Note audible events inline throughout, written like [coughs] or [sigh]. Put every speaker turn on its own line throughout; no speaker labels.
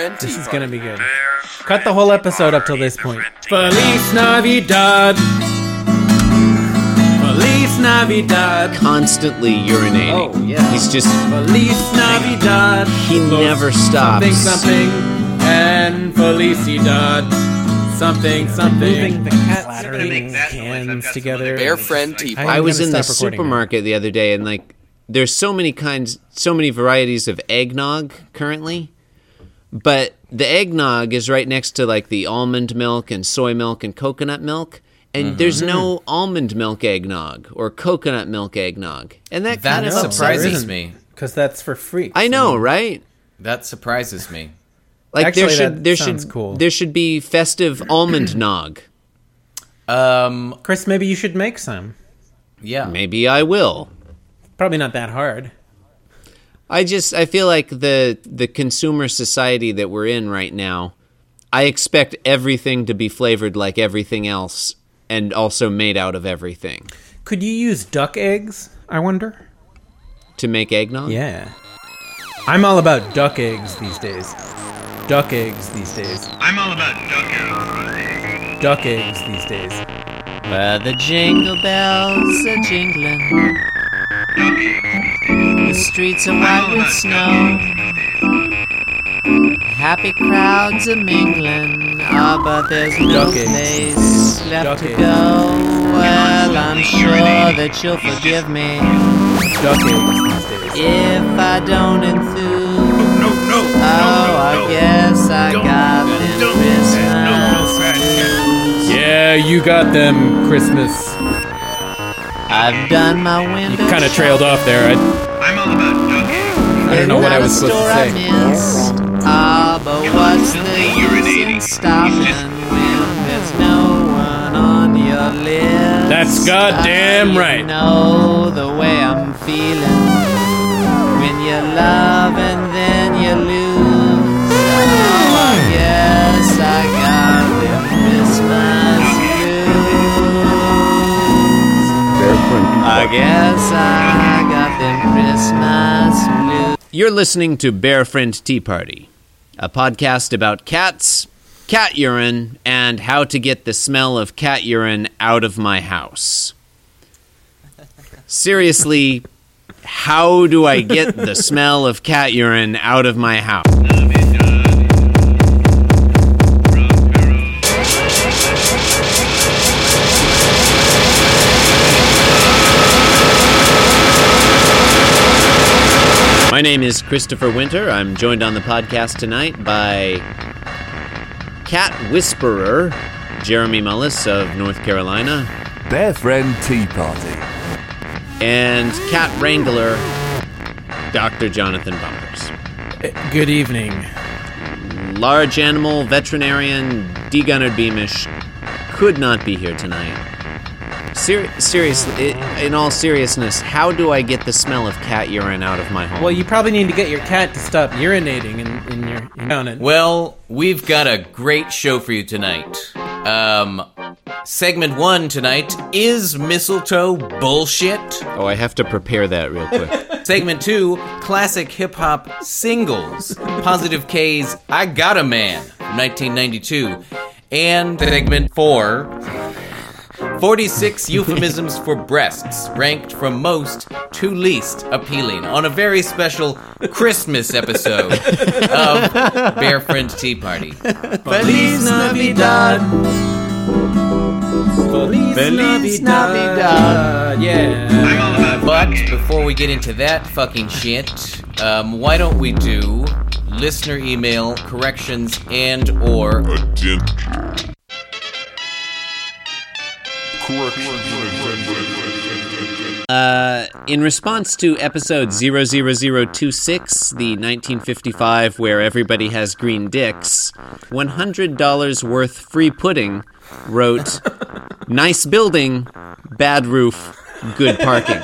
This is gonna be good. Cut the whole episode up till this point.
Feliz Navidad. Feliz Navidad.
Constantly urinating.
Oh, yeah.
He's just
Feliz Navidad.
he never stops.
Something, something. And Felicidad. Something, something.
Moving the cat clattering hands together.
Bear friend tea.
I'm
was in the
stop now.
supermarket the other day and like there's so many kinds so many varieties of eggnog currently. But the eggnog is right next to like the almond milk and soy milk and coconut milk. And
Mm-hmm.
there's no almond milk eggnog or coconut milk eggnog. And that,
That
kind of
surprises me.
Because that's for free.
I know, right?
That surprises me.
Like
Actually,
there should there should
cool.
there should be festive [clears throat] almond nog.
Um,
Chris, maybe you should make some.
yeah.
Maybe I will.
Probably not that hard.
I just I feel like the the consumer society that we're in right now, I expect everything to be flavored like everything else and also made out of everything.
Could you use duck eggs? I wonder.
To make eggnog?
Yeah. I'm all about duck eggs these days. Duck eggs these days.
I'm all about duck eggs.
Duck eggs these days.
Where the jingle bells are jingling. The streets are white with snow. Happy crowds are mingling. Ah, but there's no
Duck eggs.
place left
Duck
to
eggs.
go. Well, I'm sure that you'll forgive me
Duck eggs these days.
if I don't enthuse.
No, no,
Oh, I guess I got them
no,
Christmas.
Yeah, you got them Christmas.
I've done my window.
You kind of trailed off there. I,
I'm all about duck.
I don't know what I was supposed to say.
Ah, but what's the use in stopping when there's no one on your list?
That's goddamn right.
You know the way I'm feeling when you love I guess I got them Christmas blues. You're listening to Bear Friend Tea Party, a podcast about cats, cat urine, and how to get the smell of cat urine out of my house. Seriously, how do I get the smell of cat urine out of my house? My name is Christopher Winter. I'm joined on the podcast tonight by cat whisperer Jeremy Mullis of North Carolina
Bear Friend Tea Party.
and cat wrangler Dr. Jonathan Bumpers.
Good evening.
Large animal veterinarian D. Gunnar Beamish could not be here tonight. Ser- seriously, i- in all seriousness, how do I get the smell of cat urine out of my home?
Well, you probably need to get your cat to stop urinating in, in your down it.
Well, we've got a great show for you tonight. Um, segment one tonight is mistletoe bullshit.
oh, I have to prepare that real quick. [laughs]
Segment two, classic hip hop singles. Positive K's I Got a Man from 1992. And segment four, 46 euphemisms for breasts, ranked from most to least appealing, on a very special Christmas episode of Bear Friend Tea Party.
Feliz Navidad. Feliz,
Feliz
Navidad. Yeah.
I'm all about
But before we get into that fucking shit, um, why don't we do listener email corrections and or
Uh, in response to episode 00026, the 1955 where everybody has green dicks, $100 worth free pudding wrote, Nice building, bad roof, good parking.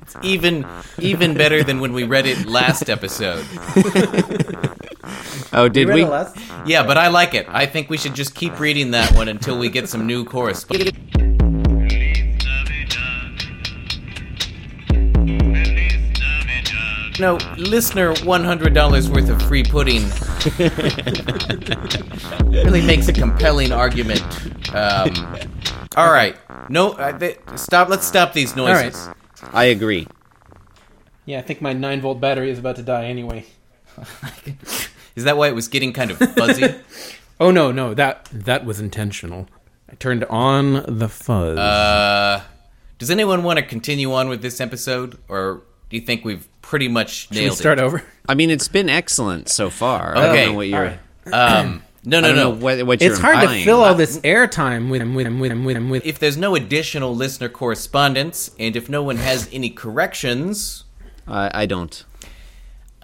It's even even better than when we read it last episode. [laughs] [laughs]
Oh, did we?
Yeah, but I like it. I think we should just keep reading that one until we get some new correspondence. No, listener, one hundred dollars worth of free pudding [laughs] really makes a compelling argument. Um, all right, no, uh, th- stop. Let's stop these noises.
right.
I agree.
Yeah, I think my nine volt battery is about to die anyway. [laughs]
Is that why it was getting kind of fuzzy? [laughs]
Oh no, no, that that was intentional. I turned on the fuzz.
uh, does anyone want to continue on with this episode, or do you think we've pretty much
Should we start
it?
over?
I mean, it's been excellent so far. I
Okay.
don't know what you're.
Um, no,
I
no,
don't
no.
know what, what you're
It's hard to fill all this airtime with with with with with.
If there's no additional listener correspondence, and if no one has any corrections,
I, I don't.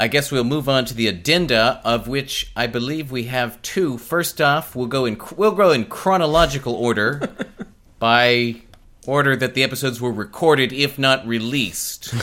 I guess we'll move on to the addenda, of which I believe we have two. First off, we'll go in we'll go in chronological order [laughs] by order that the episodes were recorded, if not released.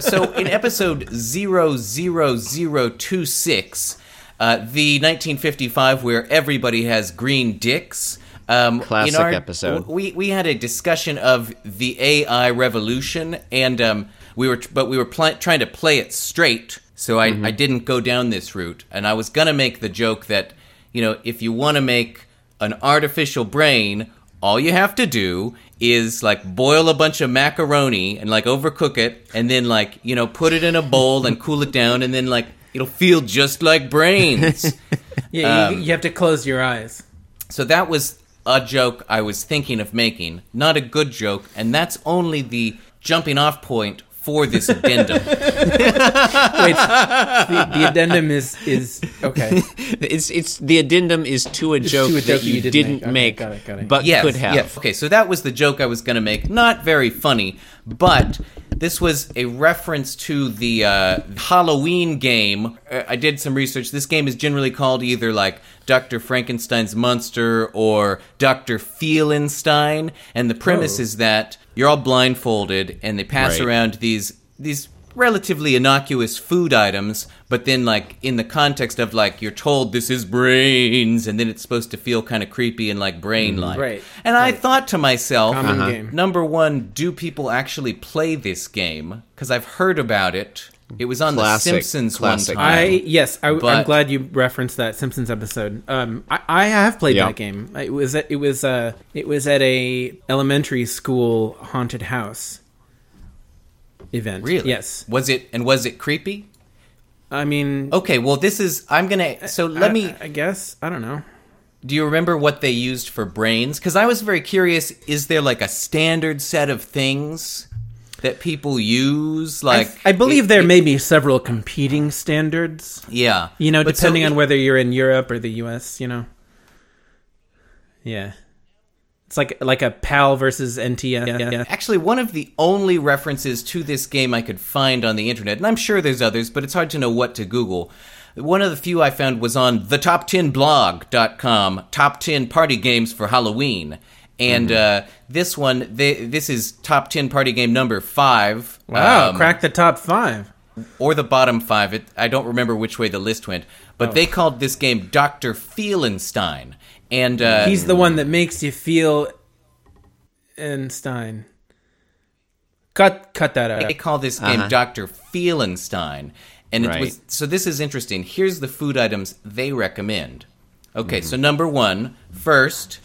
so in episode 00026, uh, the 1955 where everybody has green dicks. Um,
Classic
in our,
episode.
We we had a discussion of the AI revolution, and um, we were but we were pl- trying to play it straight. So I, I didn't go down this route, and I was gonna make the joke that you know if you want to make an artificial brain, all you have to do is like boil a bunch of macaroni and like overcook it, and then like you know put it in a bowl and cool it down, and then like it'll feel just like brains. [laughs]
Yeah, you,
Um,
you have to close your eyes.
So that was a joke I was thinking of making, not a good joke, and that's only the jumping off point for this addendum. [laughs]
Wait, the, the addendum is is okay. [laughs]
It's it's the addendum is to a joke
to a
that
joke
you,
you didn't
didn't
make.
make,
Okay, got it, got it.
but
yes,
could have.
yes. Okay, so that was the joke I was going to make. Not very funny, but this was a reference to the uh, Halloween game. Uh, I did some research. This game is generally called either like Dr. Frankenstein's Monster or Dr. Feelenstein, and the premise
Oh.
is that you're all blindfolded and they pass
Right.
around these these relatively innocuous food items, but then like in the context of like you're told this is brains, and then it's supposed to feel kind of creepy and like brain like.
Right,
And I thought to myself,
Uh-huh.
number one, do people actually play this game? Because I've heard about it. It was on
Classic,
The Simpsons
classic.
one time.
I yes, I, I'm glad you referenced that Simpsons episode. Um, I, I have played
Yeah.
that game. It was at, it was uh it was at a elementary school haunted house event.
really?
Yes.
Was it and was it creepy?
I mean,
Okay, well this is I'm gonna so let
I-
me
I guess I don't know.
Do you remember what they used for brains? Because I was very curious. Is there like a standard set of things that people use? Like,
I, I believe
it-
there
it-
may be several competing standards.
Yeah,
You know,
But so
depending on whether you're in Europe or the U.S. You know. Yeah. It's like like a PAL versus yeah.
Actually, one of the only references to this game I could find on the internet, and I'm sure there's others, but it's hard to know what to Google. One of the few I found was on thetop10blog.com, top 10 party games for Halloween. And
Mm-hmm.
uh, this one, they, this is top 10 party game number five.
Wow,
Um,
crack the top five.
or the bottom five. It, I don't remember which way the list went, but they called this game Doctor Feelenstein, and uh,
He's the one that makes you feel Einstein. Cut cut that out.
they call this game
Uh-huh.
Doctor Feelenstein, and it
Right.
was so. This is interesting. Here's the food items they recommend. Okay, so number one, first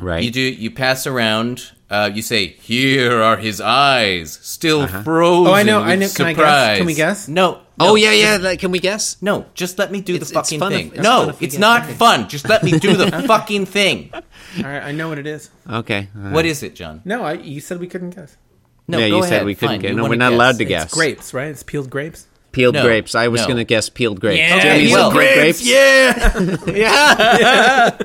Right.
you do you pass around. Uh, you say, "Here are his eyes, still frozen."
Oh, I know,
with
I know. Can I guess? Can we guess?
No.
Oh
no,
yeah,
just-
yeah. Like, can we guess?
No, just let me do
It's-
the
it's
fucking
fun if-
thing.
it's
no,
fun
it's
get-
not
okay.
fun. Just let me do the [laughs] fucking thing.
All right, I know what it is.
Okay. all
What
right.
is it, John?
No, I, you said we couldn't guess.
No,
yeah,
go
you
ahead.
said we couldn't
Fine,
get.
you
No, we're not
guess.
allowed to
It's
guess.
grapes, right? It's peeled grapes.
Peeled
No,
grapes. I was
no.
going to guess peeled grapes.
Yeah,
Jeremy,
peeled
peeled grapes.
Yeah. [laughs] [laughs]
yeah.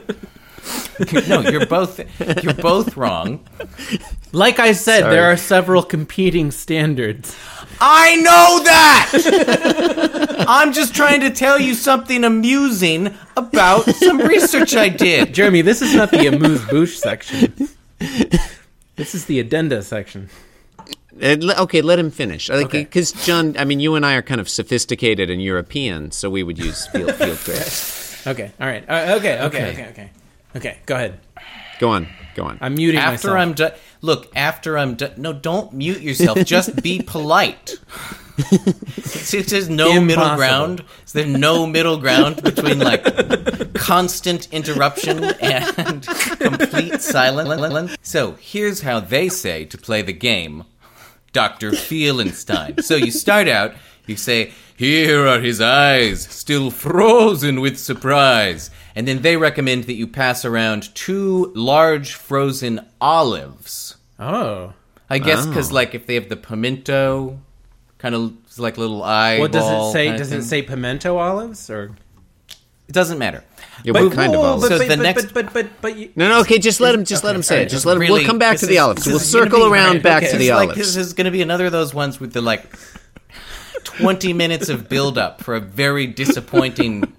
no, you're both you're both wrong.
Like I said,
Sorry.
there are several competing standards.
I know that. [laughs] I'm just trying to tell you something amusing about some research I did.
Jeremy, this is not the amuse bouche section. This is the addenda section.
Uh, okay, let him finish.
Okay.
Because John, I mean, you and I are kind of sophisticated and European, so we would use field field grapes. [laughs]
Okay, all right. Uh, okay, okay,
Okay.
okay, okay. Okay, go ahead.
Go on, go on.
I'm muting
After
myself.
I'm done, look. After I'm done, no, don't mute yourself. Just be [laughs] polite. [laughs] See, There's no middle ground. Is there no middle ground between like constant interruption and [laughs] complete silence? So here's how they say to play the game, Dr. Feelenstein. So you start out, you say, Here are his eyes, still frozen with surprise. And then they recommend that you pass around two large frozen olives.
Oh.
I guess oh. because, like, if they have the pimento, kind of like little eye.
What does it say?
kinda
Does it say pimento olives or?
It doesn't matter.
Yeah, what kind of
Oh,
olives?
But,
So
but,
the
but,
next-
but but but but you,
No, no, okay, just let him, just let him say
alright,
it. Just let him.
Really,
we'll come back to the
is-
olives. We'll circle
be-
around
right,
back
okay,
to the
it's like
olives.
this is going to be another of those ones with the like twenty minutes of build up for a very disappointing. [laughs]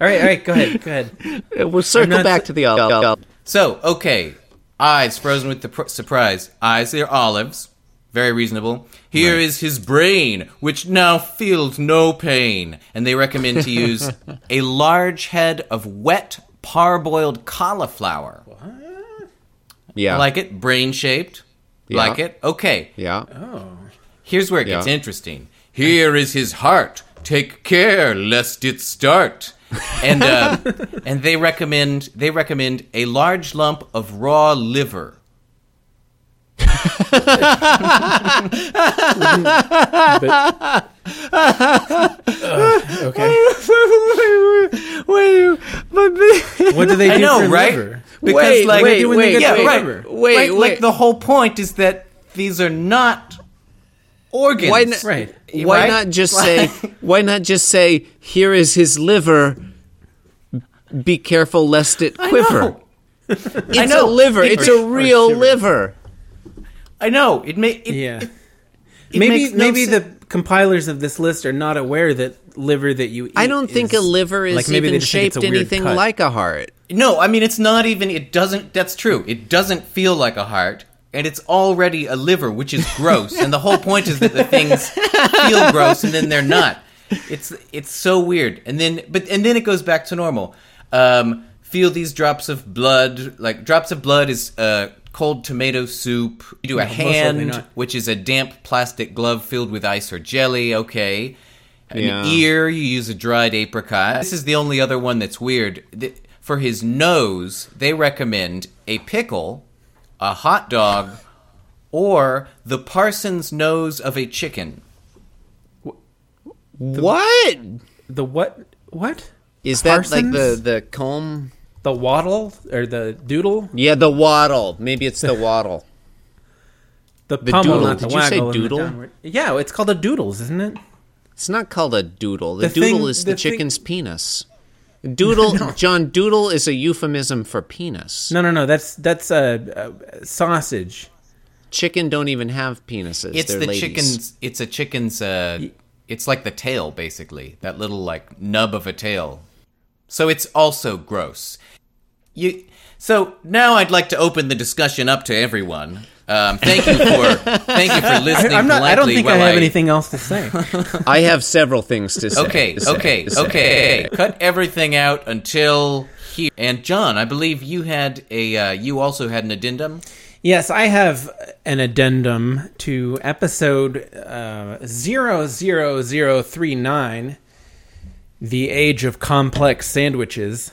all right, all right. Go ahead, go ahead. [laughs]
We'll circle back to the olives.
So okay, eyes frozen with the pr- surprise. Eyes, they're olives. Very reasonable. Here is his brain, which now feels no pain. And they recommend to use [laughs] a large head of wet, parboiled cauliflower.
Yeah,
Like it, brain shaped.
Yeah.
Like it. Okay.
yeah. Oh.
Here's where it gets interesting. Here is his heart. Take care lest it start. And uh, and they recommend they recommend a large lump of raw liver. [laughs]
Okay.
wait, but
What do they do
I know,
for
right?
liver?
Because
Wait,
like
wait,
do when they
wait,
yeah,
the
right.
Wait,
Right,
wait.
Like the whole point is that these are not organs.
Why not?
Right.
Why
Right?
not just say? [laughs] Why not just say? Here is his liver. Be careful lest it quiver.
know.
It's
I know. [laughs]
a liver.
It-
It's a real liver.
I know. It may. It,
Yeah.
it
maybe
no
maybe
sen-
the compilers of this list are not aware that liver that you eat.
I don't think
is-
a liver is
like, maybe
even
just think it's
shaped anything
cut.
like a heart.
No, I mean it's not even. It doesn't. That's true. It doesn't feel like a heart, and it's already a liver, which is gross. and the whole point is that the things feel gross, and then they're not. It's it's so weird. And then, but and then it goes back to normal. Um, feel these drops of blood. Like drops of blood is uh, cold tomato soup. You do a
No, likely
hand, which is a damp plastic glove filled with ice or jelly. Okay. An
Yeah.
ear, you use a dried apricot. This is the only other one that's weird. For his nose, they recommend a pickle, a hot dog, or the parson's nose of a chicken.
What
the what what
is that? Like the the comb?
the waddle or the doodle
Yeah, the waddle. Maybe it's the waddle.
the,
The
pummel,
doodle.
not the
Did you say
waggle the
doodle?
Yeah, it's called a doodles, isn't it?
It's not called a doodle. The,
The
doodle
thing-
is the,
the thing-
chicken's penis. Doodle, [laughs] John. Doodle is a euphemism for penis.
No, no, no. That's that's a uh, sausage.
Chicken don't even have penises.
It's
They're
the
ladies.
chicken's. It's a chicken's. Uh, it's like the tail, basically. That little like nub of a tail. So it's also gross. You. So now I'd like to open the discussion up to everyone. Um, thank you for thank you for listening.
I'm not. I don't think I
while
have anything else to say. [laughs]
I have several things to say.
Okay,
to say,
okay,
to say.
okay. Cut everything out until here. And John, I believe you had a. Uh, you also had an addendum.
Yes, I have an addendum to episode uh, 00039, The Age of Complex Sandwiches.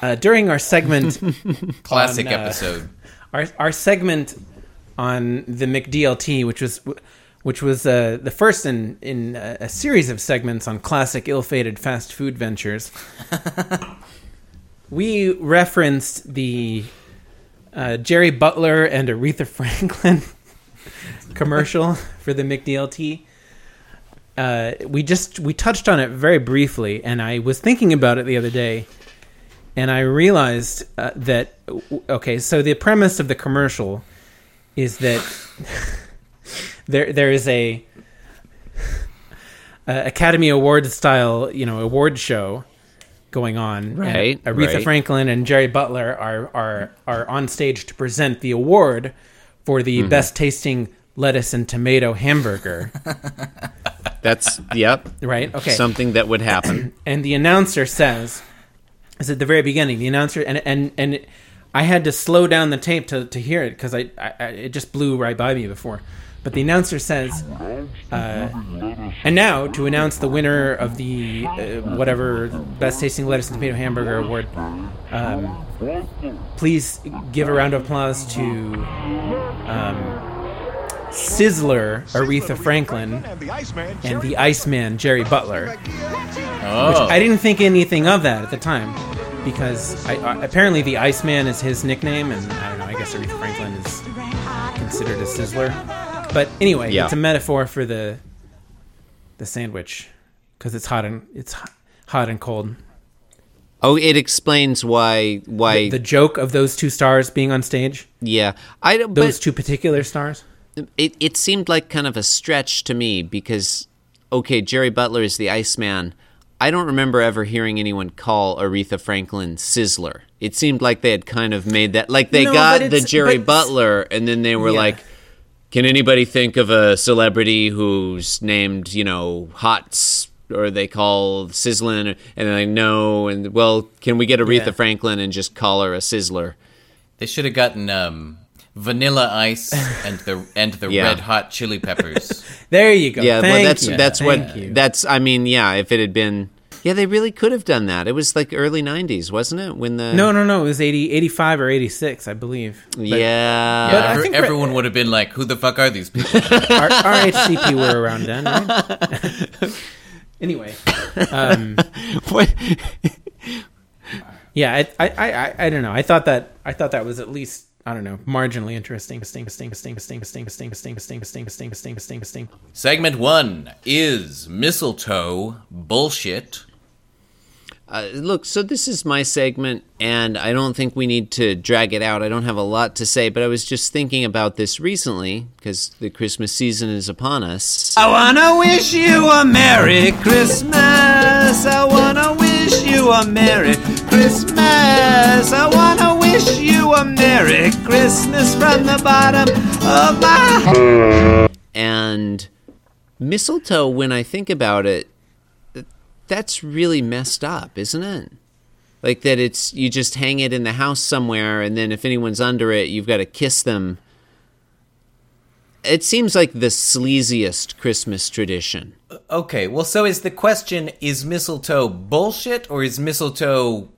Uh, during our segment, [laughs]
Classic
On, uh,
episode.
Our, our segment on the McDLT, which was which was uh, the first in in a, series of segments on classic ill-fated fast food ventures. [laughs] we referenced the uh, Jerry Butler and Aretha Franklin [laughs] commercial [laughs] for the McDLT. Uh, we just we touched on it very briefly, and I was thinking about it the other day, and I realized uh, that okay, so the premise of the commercial is that [laughs] there there is a, a Academy Award style you know award show going on.
Right,
Aretha
right.
Franklin and Jerry Butler are are are on stage to present the award for the
Mm-hmm.
best tasting lettuce and tomato hamburger. [laughs]
That's yep.
right? Okay.
Something that would happen. [clears throat]
and the announcer says, "Is at the very beginning." The announcer and and and I had to slow down the tape to, to hear it because I, I, I it just blew right by me before. But the announcer says, uh, and now to announce the winner of the uh, whatever best tasting lettuce and tomato hamburger award, um, please give a round of applause to um, Sizzler Aretha Franklin and the Iceman Jerry Butler.
Oh,
I didn't think anything of that at the time because I, uh, apparently the Iceman is his nickname, and I don't know. I guess Aretha Franklin is considered a sizzler. But anyway,
Yeah.
it's a metaphor for the the sandwich because it's hot and it's hot, and cold.
Oh, it explains why why
The joke of those two stars being on stage,
yeah. I don't
those
but
two particular stars.
It it seemed like kind of a stretch to me because okay, Jerry Butler is the Iceman. I don't remember ever hearing anyone call Aretha Franklin Sizzler. It seemed like they had kind of made that like they
No,
got the Jerry Butler and then they were
Yeah.
like can anybody think of a celebrity who's named, you know, Hots or they call Sizzlin and they're like no and well, can we get Aretha
Yeah.
Franklin and just call her a Sizzler?
they should have gotten um, Vanilla Ice [laughs] and the and the
Yeah.
Red Hot Chili [laughs] Peppers.
There you go.
Yeah,
Thank
well, that's
you.
that's
Thank
what
you.
that's. I mean, yeah, if it had been, yeah, they really could have done that. It was like early '90s, wasn't it? When the
No, no, no. It was 80, 85 or 86, I believe. But
yeah,
But I
Every-
think-
everyone would have been like, "Who the fuck are these people?" [laughs]
R- RHCP were around then, right? anyway, um,
What-
yeah, I, I, I, I don't know. I thought that I thought that was at least I don't know marginally interesting. Sting, sting, sting, sting, sting, sting, sting, sting, sting, sting, sting, sting, sting.
Segment one is mistletoe bullshit.
Uh, look, so this is my segment, and I don't think we need to drag it out. I don't have a lot to say, but I was just thinking about this recently because the Christmas season is upon us.
I wanna wish you a Merry Christmas. I wanna wish you a Merry Christmas. I wanna wish you a Merry Christmas from the bottom of my
And mistletoe, when I think about it, that's really messed up, isn't it? Like that it's you just hang it in the house somewhere and then if anyone's under it, you've got to kiss them. It seems like the sleaziest Christmas tradition.
Uh, okay, well, so is the question: Is mistletoe bullshit, or is mistletoe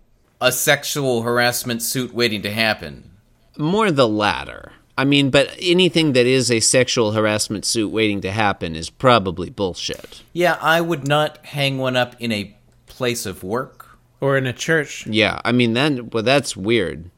a sexual harassment suit waiting to happen?
More the latter. I mean, but anything that is a sexual harassment suit waiting to happen is probably bullshit.
Yeah, I would not hang one up in a place of work.
Or in a church,
Yeah, I mean then well that's weird.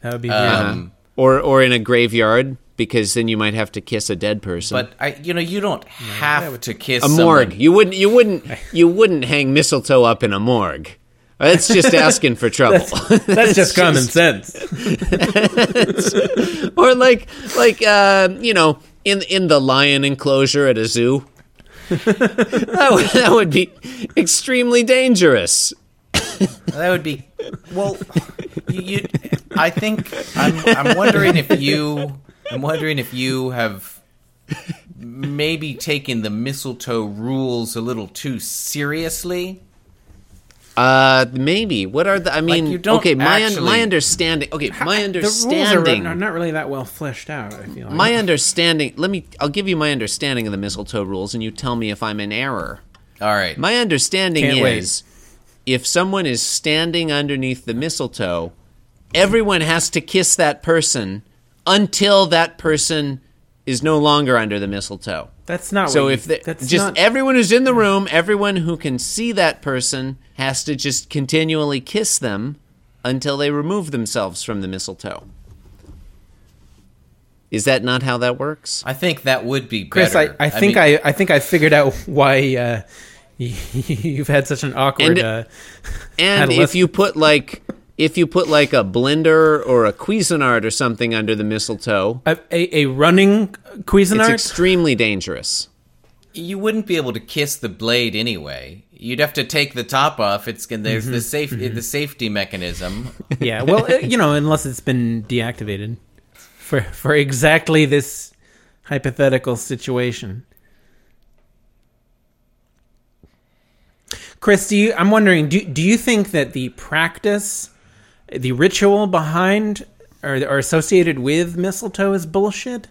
that would be weird.
Um,
Or or in a graveyard because then you might have to kiss a dead person.
But I, you know, you don't have to kiss
a
someone.
morgue. You wouldn't. You wouldn't. You wouldn't hang mistletoe up in a morgue. That's just asking for trouble.
That's [laughs] just common sense. [laughs]
or like, like uh, you know, in in the lion enclosure at a zoo. [laughs] that, would, that would be extremely dangerous.
That would be well. You, you, I think I'm. I'm wondering if you. I'm wondering if you have maybe taken the mistletoe rules a little too seriously.
Uh, maybe. What are the? I mean,
you don't
okay. My un- my understanding. Okay, my understanding.
The rules
understanding.
are, are not really that well fleshed out. I feel like.
my understanding. Let me. I'll give you my understanding of the mistletoe rules, and you tell me if I'm in error.
All right.
My understanding
Can't wait.
is if someone is standing underneath the mistletoe, everyone has to kiss that person until that person is no longer under the mistletoe.
that's not.
So
what
if
you,
the,
that's
just
not,
everyone who's in the room, everyone who can see that person has to just continually kiss them until they remove themselves from the mistletoe. Is that not how that works?
I think that would be
Chris,
better.
I, I think
mean,
I, I think I figured out [laughs] why uh, [laughs] you've had such an awkward.
And-
uh,
And if you put like if you put like a blender or a Cuisinart or something under the mistletoe,
a, a, a running Cuisinart?
it's extremely dangerous.
you wouldn't be able to kiss the blade anyway. You'd have to take the top off. It's there's
Mm-hmm.
the safe the safety mechanism. [laughs]
yeah, well, uh, you know, unless it's been deactivated for for exactly this hypothetical situation. Chris, do you, I'm wondering, do do you think that the practice, the ritual behind or, or associated with mistletoe is bullshit,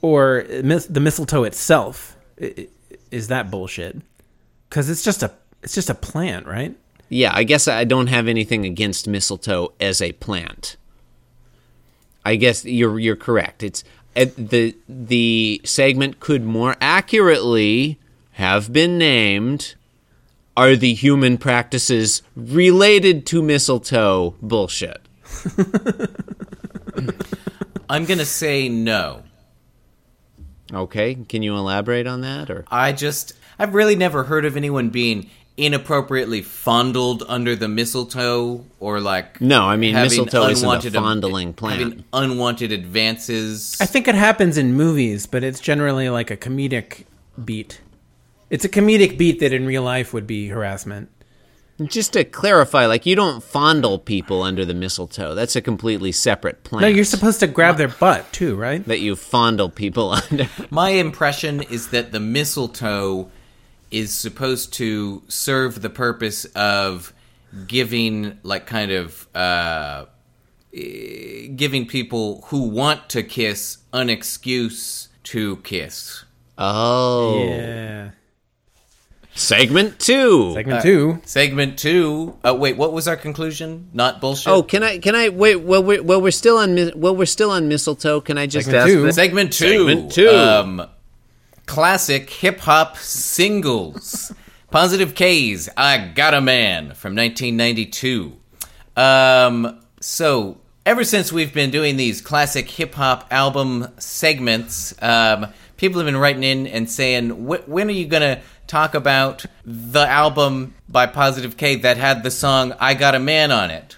or mis- the mistletoe itself is that bullshit? Because it's just a it's just a plant, right?
Yeah, I guess I don't have anything against mistletoe as a plant. I guess you're you're correct. It's the the segment could more accurately have been named are the human practices related to mistletoe bullshit. [laughs]
I'm gonna say no.
Okay, can you elaborate on that or
I just I've really never heard of anyone being inappropriately fondled under the mistletoe or like
No, I mean, mistletoe isn't a
unwanted-
fondling plant.
having unwanted advances.
I think it happens in movies, but it's generally like a comedic beat. It's a comedic beat that in real life would be harassment.
just to clarify, like you don't fondle people under the mistletoe. That's a completely separate plant.
No, you're supposed to grab their butt too, right?
that you fondle people [laughs] under.
My impression is that the mistletoe is supposed to serve the purpose of giving, like, kind of, uh, eh, giving people who want to kiss an excuse to kiss.
Oh,
Yeah.
Segment two.
Segment two.
Segment two. Uh, wait, what was our conclusion? Not bullshit.
Oh, can I? Can I wait? Well, we're, well, we're still on. Well, we're still on mistletoe. Can I just
Segment
ask?
two.
this?
Segment two.
Segment two.
Um, classic hip hop singles. [laughs] Positive K's I Got a Man from 1992. Um, so, ever since we've been doing these classic hip hop album segments, um, people have been writing in and saying, "Wh- when are you going to talk about the album by Positive K that had the song I Got a Man on it?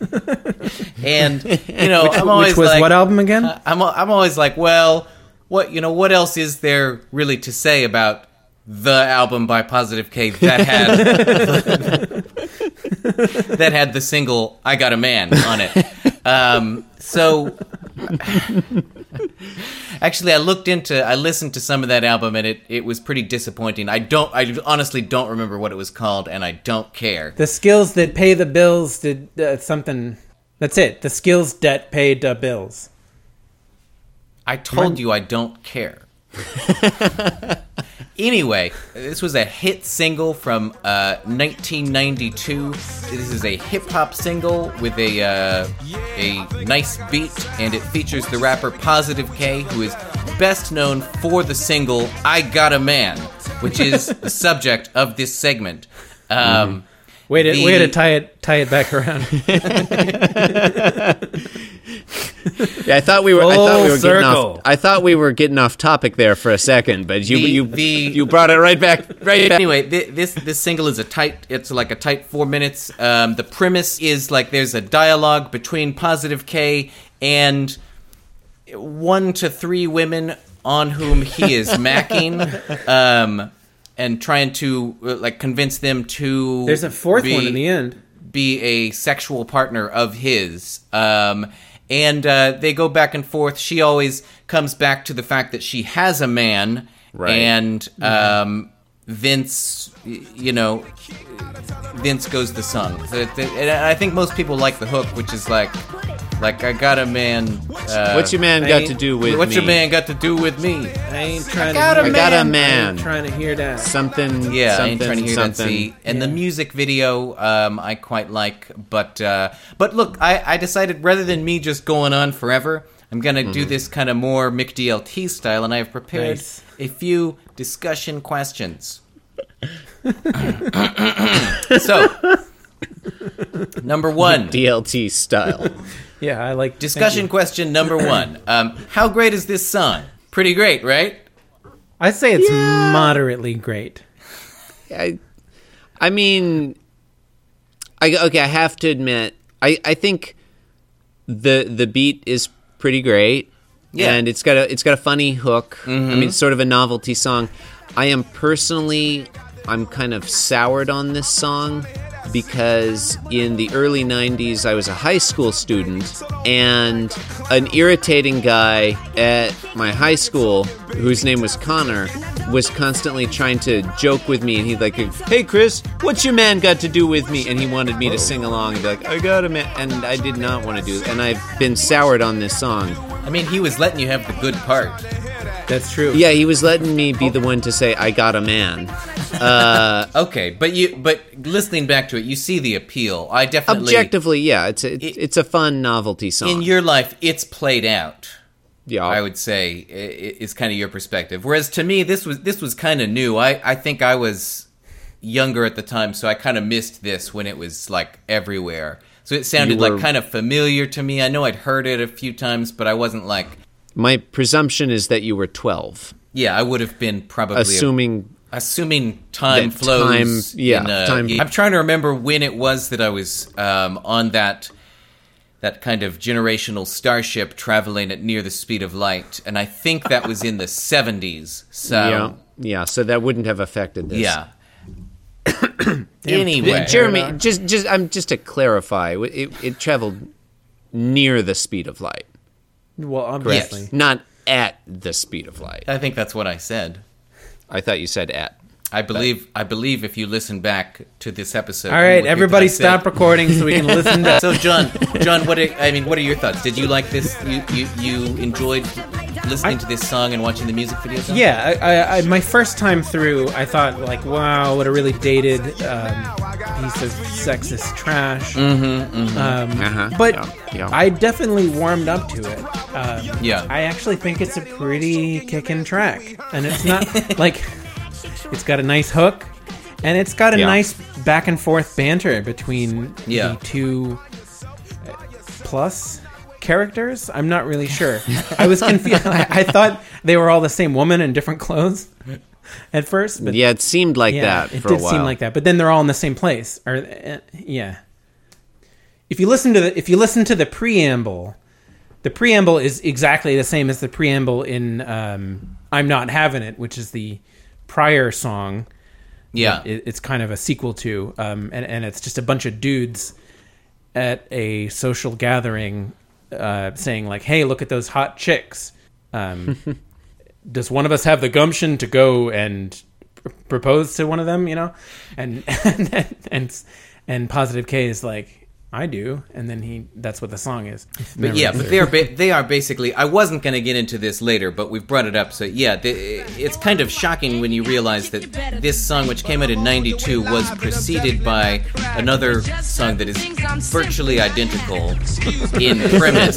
[laughs] and, you know, I'm always
Which was
like,
what album again?
I'm I'm always like, well, what you know, what else is there really to say about the album by Positive K that had [laughs] [laughs] [laughs] that had the single "I Got a Man" on it? Um, so. Actually, I looked into, I listened to some of that album, and it, it was pretty disappointing. I don't, I honestly don't remember what it was called, and I don't care.
the skills that pay the bills did uh, something. That's it. The skills that paid the bills.
I told you I don't care. [laughs] anyway, this was a hit single from uh, 1992. This is a hip hop single with a uh, a nice beat, and it features the rapper Positive K, who is best known for the single "I Got a Man," which is the [laughs] subject of this segment. Um,
Way to
The-
way to tie it tie it back around. [laughs] [laughs]
Yeah, I thought we were. I thought we were
Full
getting off.
circle.
I thought we were getting off topic there for a second, but you
The-
you
the-
you brought it right back. Right back.
anyway, thi- this this single is a tight. It's like a tight four minutes. Um, the premise is like there's a dialogue between Positive K and one to three women on whom he is [laughs] macking, um, and trying to uh, like convince them to.
There's a fourth
be-
one in the end.
be a sexual partner of his. Um, and uh, they go back and forth. She always comes back to the fact that she has a man,
Right.
and um, Vince, you know, Vince goes the song. And I think most people like the hook, which is like, like I got a man. Uh,
What's your man got to do with
What's
me?
your man got to do with me?
I ain't trying
got
to.
a
hear-
I got a man.
ain't trying to hear that.
Something.
Yeah,
something,
I ain't trying to hear that.
something.
See, and the music video, um, I quite like, but uh, but look, I, I decided rather than me just going on forever, I'm gonna
Mm-hmm.
do this kind of more McDLT style, and I have prepared
Nice.
a few discussion questions. [coughs] [coughs] so, [laughs] number one,
DLT style. [laughs]
Yeah, I like
discussion question number one: um, How great is this song? Pretty great, right?
I say it's moderately great.
I, I mean, I okay. I have to admit, I I think the the beat is pretty great.
Yeah.
and it's got a it's got a funny hook. I mean, it's sort of a novelty song. I am personally, I'm kind of soured on this song because in the early 90s I was a high school student and an irritating guy at my high school whose name was Connor was constantly trying to joke with me and he'd like hey Chris what's your man got to do with me? And he wanted me to sing along and be like I got a man and I did not want to do it and I've been soured on this song.
I mean, he was letting you have the good part.
That's true.
Yeah, he was letting me be the one to say I got a man.
Uh, Okay, but you but listening back to it, you see the appeal. I definitely
Objectively, yeah, it's a, it's, it's a fun novelty song.
in your life, it's played out.
yeah,
I would say i- i- is kind of your perspective. Whereas to me, this was this was kind of new. I I think I was younger at the time, so I kind of missed this when it was like everywhere. So it sounded
were-
like kind of familiar to me. I know I'd heard it a few times, but I wasn't like,
My presumption is that you were 12,
yeah, I would have been probably
assuming
assuming time
That
flows.
time- yeah,
in, uh,
time-
I'm trying to remember when it was that I was um, on that that kind of generational starship traveling at near the speed of light, and I think that was in the 70s. So
yeah, yeah. So that wouldn't have affected this.
yeah. [clears throat] anyway,
Jeremy, just just I'm just to clarify, it, it traveled near the speed of light,
Well, obviously.
not at the speed of light.
I think that's what I said.
I thought you said at.
I believe. I believe if you listen back to this episode.
All
you
right,
would hear that
everybody
I said-
stop recording so we can listen to. [laughs]
So John, John, what? Are, I mean, what are your thoughts? Did you like this? You you, you enjoyed listening to this song and watching the music videos? of?
Yeah, I, I, I, my first time through, I thought like, wow, what a really dated um, piece of sexist trash. Um,
Uh-huh.
But
Yeah, yeah.
I definitely warmed up to it. Um,
Yeah.
I actually think it's a pretty kicking track, and it's not [laughs] like it's got a nice hook, and it's got a
Yeah.
nice back and forth banter between
Yeah.
the two uh, plus characters. I'm not really sure. [laughs] I was confused. I, I thought they were all the same woman in different clothes [laughs] at first, but
Yeah, it seemed like
yeah,
that
it did
a while.
seem like that. But then they're all in the same place. Or uh, yeah, if you listen to the if you listen to the preamble, the preamble is exactly the same as the preamble in um, "I'm Not Having It," which is the prior song.
yeah.
It, it's kind of a sequel to, um, and and it's just a bunch of dudes at a social gathering uh, saying like, "Hey, look at those hot chicks." Um, [laughs] does one of us have the gumption to go and pr- propose to one of them? You know, and [laughs] and and, and positive K is like, "I do," and then he that's what the song is.
But yeah, but they're ba- they are basically. I wasn't going to get into this later, but we've brought it up. So yeah, the, it's kind of shocking when you realize that this song, which came out in '92, was preceded by another song that is virtually identical in premise.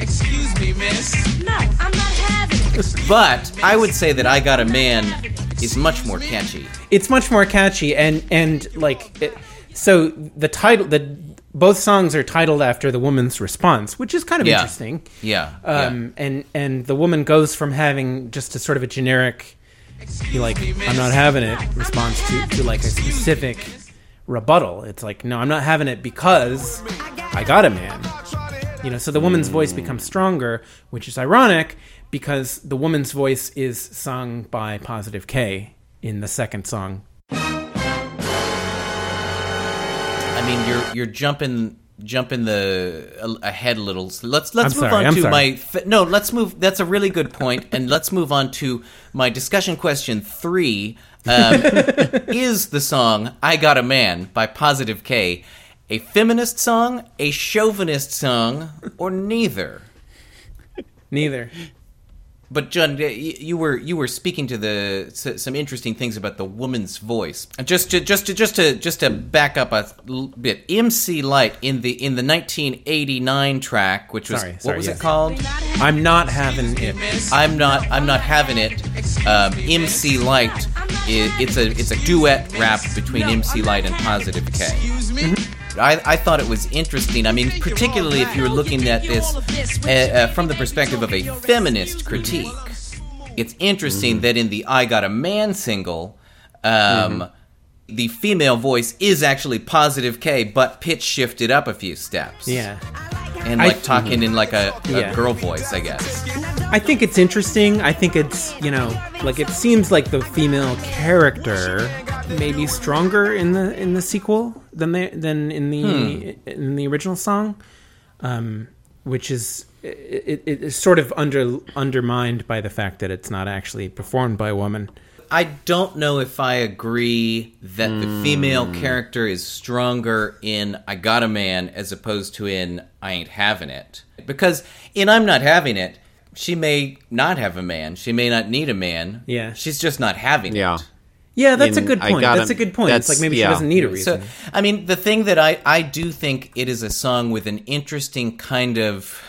Excuse me, miss. No, I'm not having.
But I would say that "I Got a Man" is much more catchy.
it's much more catchy and and like it, so the title the both songs are titled after the woman's response which is kind of
Yeah.
interesting.
Yeah.
um and and the woman goes from having just a sort of a generic you like i'm not having it response to to like a specific rebuttal. It's like no i'm not having it because i got a man. You know so the woman's voice becomes stronger which is ironic because the woman's voice is sung by positive k in the second song
I mean, you're you're jumping jumping the ahead a little. So let's let's
I'm
move
sorry,
on
I'm
to
sorry.
my no. Let's move. That's a really good point, and let's move on to my discussion question three. Um, [laughs] is the song "I Got a Man" by Positive K a feminist song, a chauvinist song, or neither?
neither
But John, you were you were speaking to the some interesting things about the woman's voice. Just to just to just to just to back up a bit, MC Lyte in the in the 1989 track, which was
Sorry,
what
sorry,
was
yes.
it called?
I'm not having it.
I'm not I'm not having it. Um, MC Lyte, i it's a it's a duet rap between MC Lyte and Positive K. I, I thought it was interesting. I mean, particularly if you're looking at this uh, uh, from the perspective of a feminist critique. It's interesting that in the "I Got a Man" single, um, the female voice is actually Positive K, but pitch shifted up a few steps.
Yeah.
and
I-
like talking in like a, a
Yeah.
girl voice, I guess.
I think it's interesting. I think it's, you know, like it seems like the female character may be stronger in the in the sequel than they than in the in the original song. Um which is it, it is sort of under undermined by the fact that it's not actually performed by a woman.
I don't know if I agree that the female character is stronger in I Got a Man as opposed to in I Ain't Having It. Because in I'm Not Having It, she may not have a man. She may not need a man.
Yeah.
She's just not having
Yeah.
it.
Yeah, that's a good point.
gotta-
that's a good point. It's like maybe
yeah.
she doesn't need a
So,
reason.
I mean, the thing that I, I do think it is a song with an interesting kind of.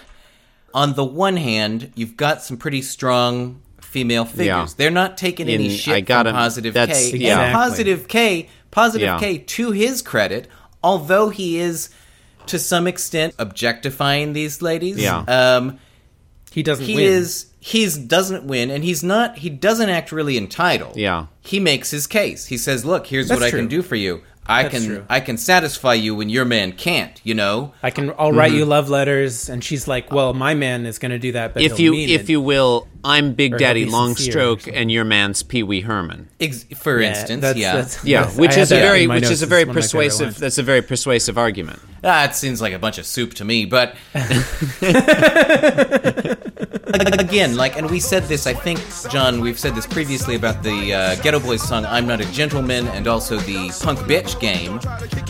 On the one hand, you've got some pretty strong female figures.
Yeah.
They're not taking any
In-
shit
I gotta-
from Positive
that's-
K.
yeah.
And Positive K, Positive
Yeah.
K, to his credit, although he is to some extent objectifying these ladies,
Yeah.
um,
He doesn't
he
win.
is he's doesn't win and he's not he doesn't act really entitled
Yeah.
he makes his case he says look here's
That's
what i can do for you i
That's
can
true.
i can satisfy you when your man can't you know
I can. I'll
Mm-hmm.
write you love letters, and she's like, "Well, my man is going to do that, but
If you
mean
if
it."
you will, I'm Big
Or
Daddy
be sincere or
Longstroke, and your man's Pee Wee Herman.
Ex- for
Yeah,
instance
that's-
yeah
that's-
Yeah,
that's-
which
I had
is a very which is a very
one of my favorite
persuasive. That's a very persuasive argument.
That seems like a bunch of soup to me but [laughs] [laughs] [laughs] again like and we said this i think john we've said this previously about the uh, Geto Boys song i'm not a gentleman and also the punk bitch game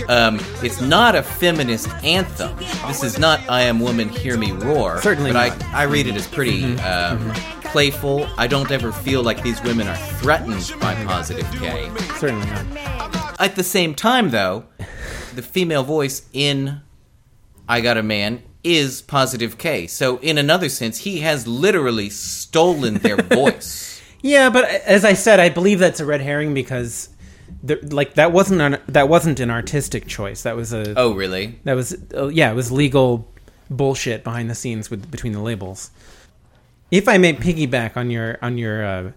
um, it's not a feminist anthem this is not i am woman hear me roar
Certainly
but
not. Mm-hmm.
I, I read it as pretty um, playful i don't ever feel like these women are threatened by positive k
certainly not.
at the same time, though, the female voice in I Got a Man is Positive K. So, in another sense, he has literally stolen their [laughs] voice.
Yeah, but as I said, I believe that's a red herring because, there, like, that wasn't an, that wasn't an artistic choice. That was a
Oh, really?
that was uh, yeah, it was legal bullshit behind the scenes with between the labels. If I may piggyback on your on your uh,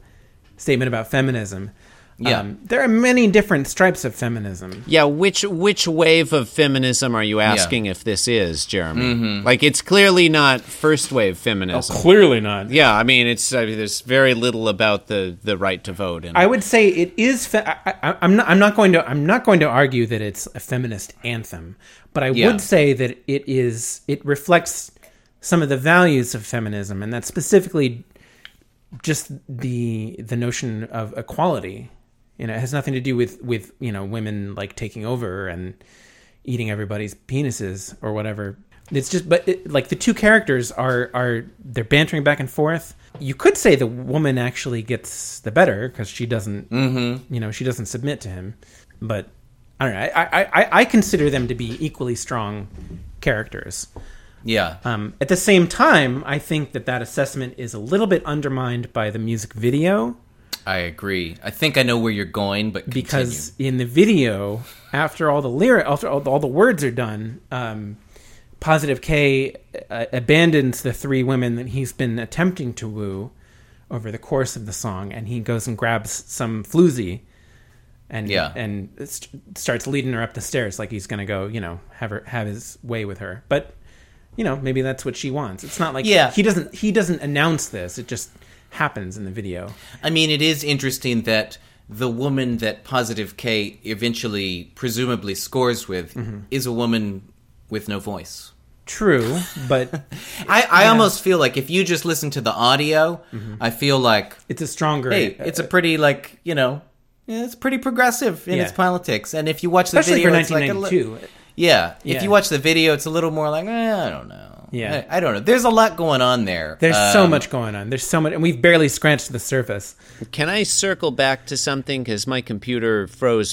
statement about feminism,
Yeah.
um, there are many different stripes of feminism.
Yeah, which which wave of feminism are you asking if this is, Jeremy? Like, it's clearly not first wave feminism.
Clearly not.
yeah, I mean, it's I mean, there's very little about the the right to vote. And
I would say it is. Fe- I, I'm not. I'm not going to. I'm not going to argue that it's a feminist anthem, but I
Yeah.
would say that it is. It reflects some of the values of feminism, and that's specifically just the the notion of equality. You know, it has nothing to do with with you know women like taking over and eating everybody's penises or whatever. It's just, but it, like the two characters are are they're bantering back and forth. You could say the woman actually gets the better because she doesn't, you know, she doesn't submit to him. But I don't know. I, I, I consider them to be equally strong characters.
Yeah.
Um, at the same time, I think that that assessment is a little bit undermined by the music video
I agree. I think I know where you're going, but continue.
because in the video, after all the lyric, after all the, all the words are done, um, Positive K uh, abandons the three women that he's been attempting to woo over the course of the song, and he goes and grabs some floozy, and
Yeah.
and st- starts leading her up the stairs like he's gonna go, you know, have her have his way with her, but. You know, maybe that's what she wants. It's not like
Yeah.
he doesn't he doesn't announce this. It just happens in the video.
I mean, it is interesting that the woman that Positive K eventually, presumably, scores with
Mm-hmm.
is a woman with no voice.
True, but [laughs]
I, I almost feel like if you just listen to the audio,
Mm-hmm.
I feel like
it's a stronger.
hey, it's a pretty like you know, it's pretty progressive in
Yeah.
its politics. And if you watch the
especially
video,
for
it's like a li-
1992.
yeah,
Yeah.
if you watch the video, it's a little more like eh, I don't know.
Yeah.
I, I don't know. There's a lot going on there.
There's so
Um,
much going on. There's so much, and we've barely scratched the surface.
Can I circle back to something because my computer froze?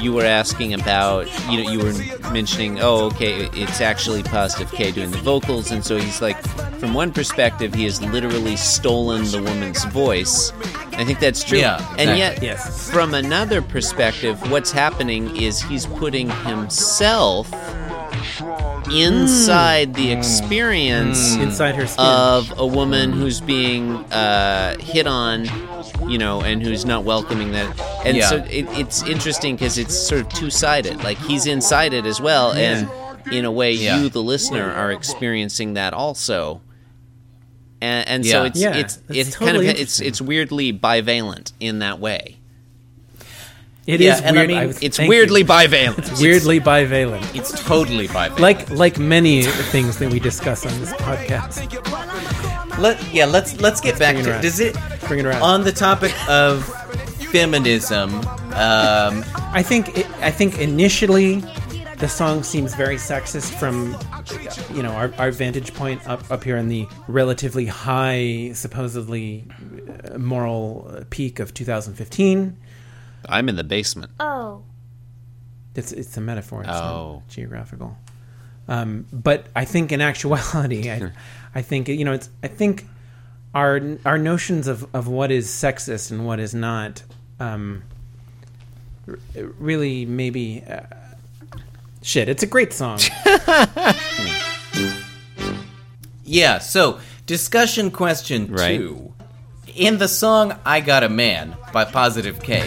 You were asking about, you know, you were mentioning, oh, okay, it's actually Positive K doing the vocals, and so he's like, from one perspective, he has literally stolen the woman's voice. I think that's true.
Yeah,
and yet,
Yes.
from another perspective, what's happening is he's putting himself inside the experience
Inside her skin.
of a woman who's being uh, hit on, you know, and who's not welcoming that. And
Yeah.
so it, it's interesting because it's sort of two sided. Like he's inside it as well, and in a way,
Yeah.
you, the listener, are experiencing that also. And, and so
Yeah.
it's
Yeah,
it's
that's
it's
totally
kind of it's
interesting.
it's weirdly bivalent in that way.
It
yeah,
is
and I
weird.
mean,
was-
It's weirdly
you.
bivalent.
weirdly bivalent.
It's totally bivalent.
Like like many things that we discuss on this podcast.
Let yeah, let's let's get back
bring it
to
around.
does it
Bring it around.
on the topic of feminism. Um,
I think it, I think initially the song seems very sexist from you know our, our vantage point up up here in the relatively high supposedly uh, moral peak of 2015
I'm in the basement.
Oh.
it's it's a metaphor it's
Oh.
not geographical um, but I think in actuality I, [laughs] I think you know it's I think our our notions of, of what is sexist and what is not um, r- really maybe uh, shit it's a great song [laughs]
Yeah, so discussion question
Right.
two. In the song I Got a Man by Positive K, [laughs]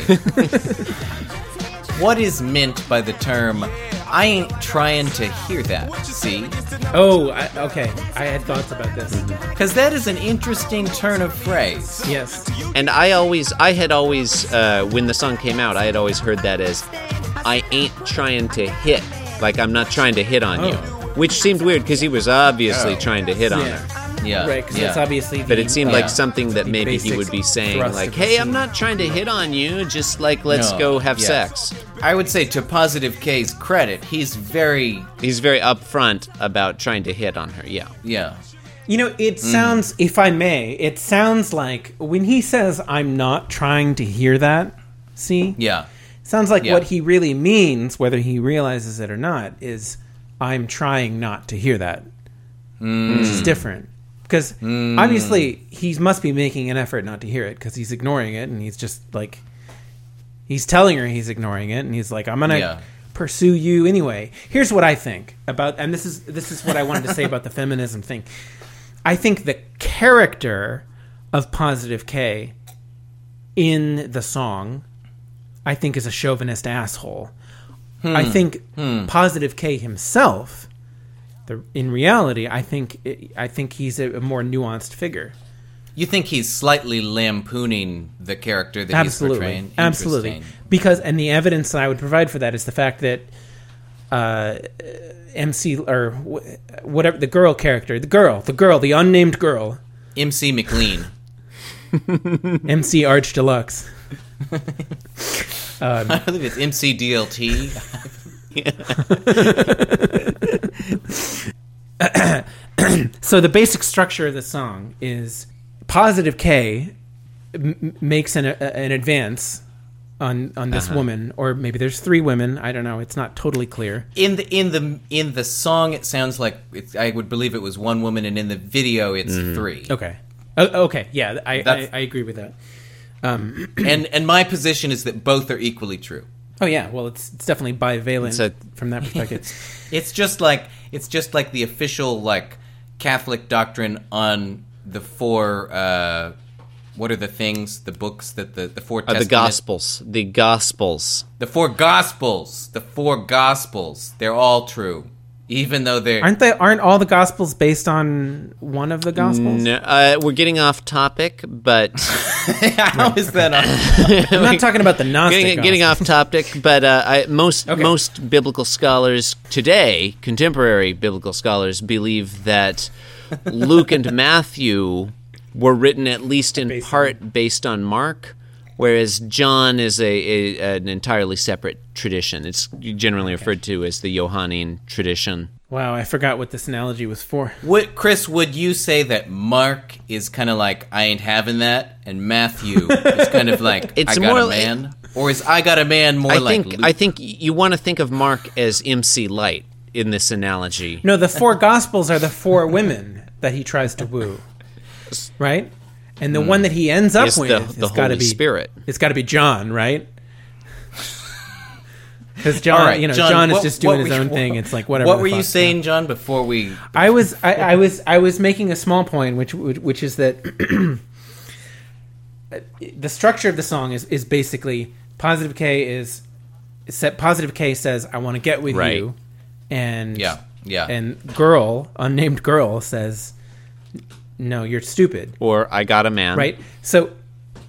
what is meant by the term I ain't trying to hear that? See?
Oh, I, okay. I had thoughts about this.
Because that is an interesting turn of phrase.
Yes.
And I always, I had always, uh, when the song came out, I had always heard that as, I ain't trying to hit. Like, I'm not trying to hit on you. Which seemed weird because he was obviously trying to hit on her.
Yeah.
Yeah.
Right, because
yeah.
that's obviously. The,
But it seemed
Yeah.
like something that maybe he would be saying, like, hey, I'm not trying to hit on you, just like, let's
No,
go have
yeah.
sex.
I would say to Positive K's credit, he's very,
He's very upfront about trying to hit on her, yeah.
yeah.
You know, it mm. sounds, if I may, it sounds like when he says, I'm not trying to hear that, see?
Yeah.
Sounds like
Yeah.
what he really means, whether he realizes it or not, is I'm trying not to hear that. Which is mm. different. Because hmm. obviously he must be making an effort not to hear it because he's ignoring it and he's just like, he's telling her he's ignoring it and he's like, I'm going to
Yeah.
pursue you anyway. Here's what I think about, and this is, this is what I wanted to say about the [laughs] feminism thing. I think the character of Positive K in the song, I think is a chauvinist asshole. I hmm. think hmm. Positive K himself, the, in reality, I think I think he's a, a more nuanced figure.
You think he's slightly lampooning the character that he's portraying?
absolutely. Because and the evidence that I would provide for that is the fact that uh, MC or wh- whatever the girl character, the girl, the girl, the unnamed girl,
MC McLean. [laughs]
MC Arch Deluxe. [laughs]
I believe it's MC DLT. [laughs] [clears throat]
So the basic structure of the song is positive K m- m- makes an, a, an advance on on this woman, or maybe there's three women. I don't know. It's not totally clear.
In the in the in the song, it sounds like it's, I would believe it was one woman, and in the video, it's three.
Okay. O- okay. Yeah, I, I, I agree with that.
um, [clears throat] And and my position is that both are equally true.
Oh yeah. Well, it's it's definitely bivalent
It's a-
from that perspective. [laughs]
It's just like it's just like the official like Catholic doctrine on the four. Uh, what are the things? The books that the the four
Uh, the Gospels. The Gospels.
the four Gospels, the four Gospels. They're all true, even though they're
aren't they? Aren't all the gospels based on one of the gospels?
No, uh, we're getting off topic, but [laughs]
How is that? On? [laughs]
I'm not talking about the Gnostic.
getting, getting off topic. But uh, I, most
Okay.
most biblical scholars today, contemporary biblical scholars, believe that Luke and [laughs] Matthew were written at least in
Based on-
part based on Mark, whereas John is a, a an entirely separate tradition. It's generally referred to as the Johannine tradition.
Wow, I forgot what this analogy was for.
Would Chris? Would you say that Mark is kind of like I ain't having that, and Matthew is kind of like [laughs]
It's
I got
more
a
like-
man, or is I got a man more
I
like
think
Luke?
I think you want to think of Mark as MC Lyte in this analogy.
No, the four [laughs] gospels are the four women that he tries to woo, right? And the hmm. one that he ends up
Is
with
the-
has
the
got to be
Spirit.
It's got to be John, right? [laughs] Because John,
right,
you know, John, is
what-
just doing his own thing. It's like whatever.
What were you saying, John? Before we
I was I, I was I was making a small point, which which, which is that [clears throat] the structure of the song is is basically positive K is set positive K says I want to get with
Right.
you, and
Yeah, yeah.
and girl unnamed girl says no, you're stupid,
Or I got a man.
right? So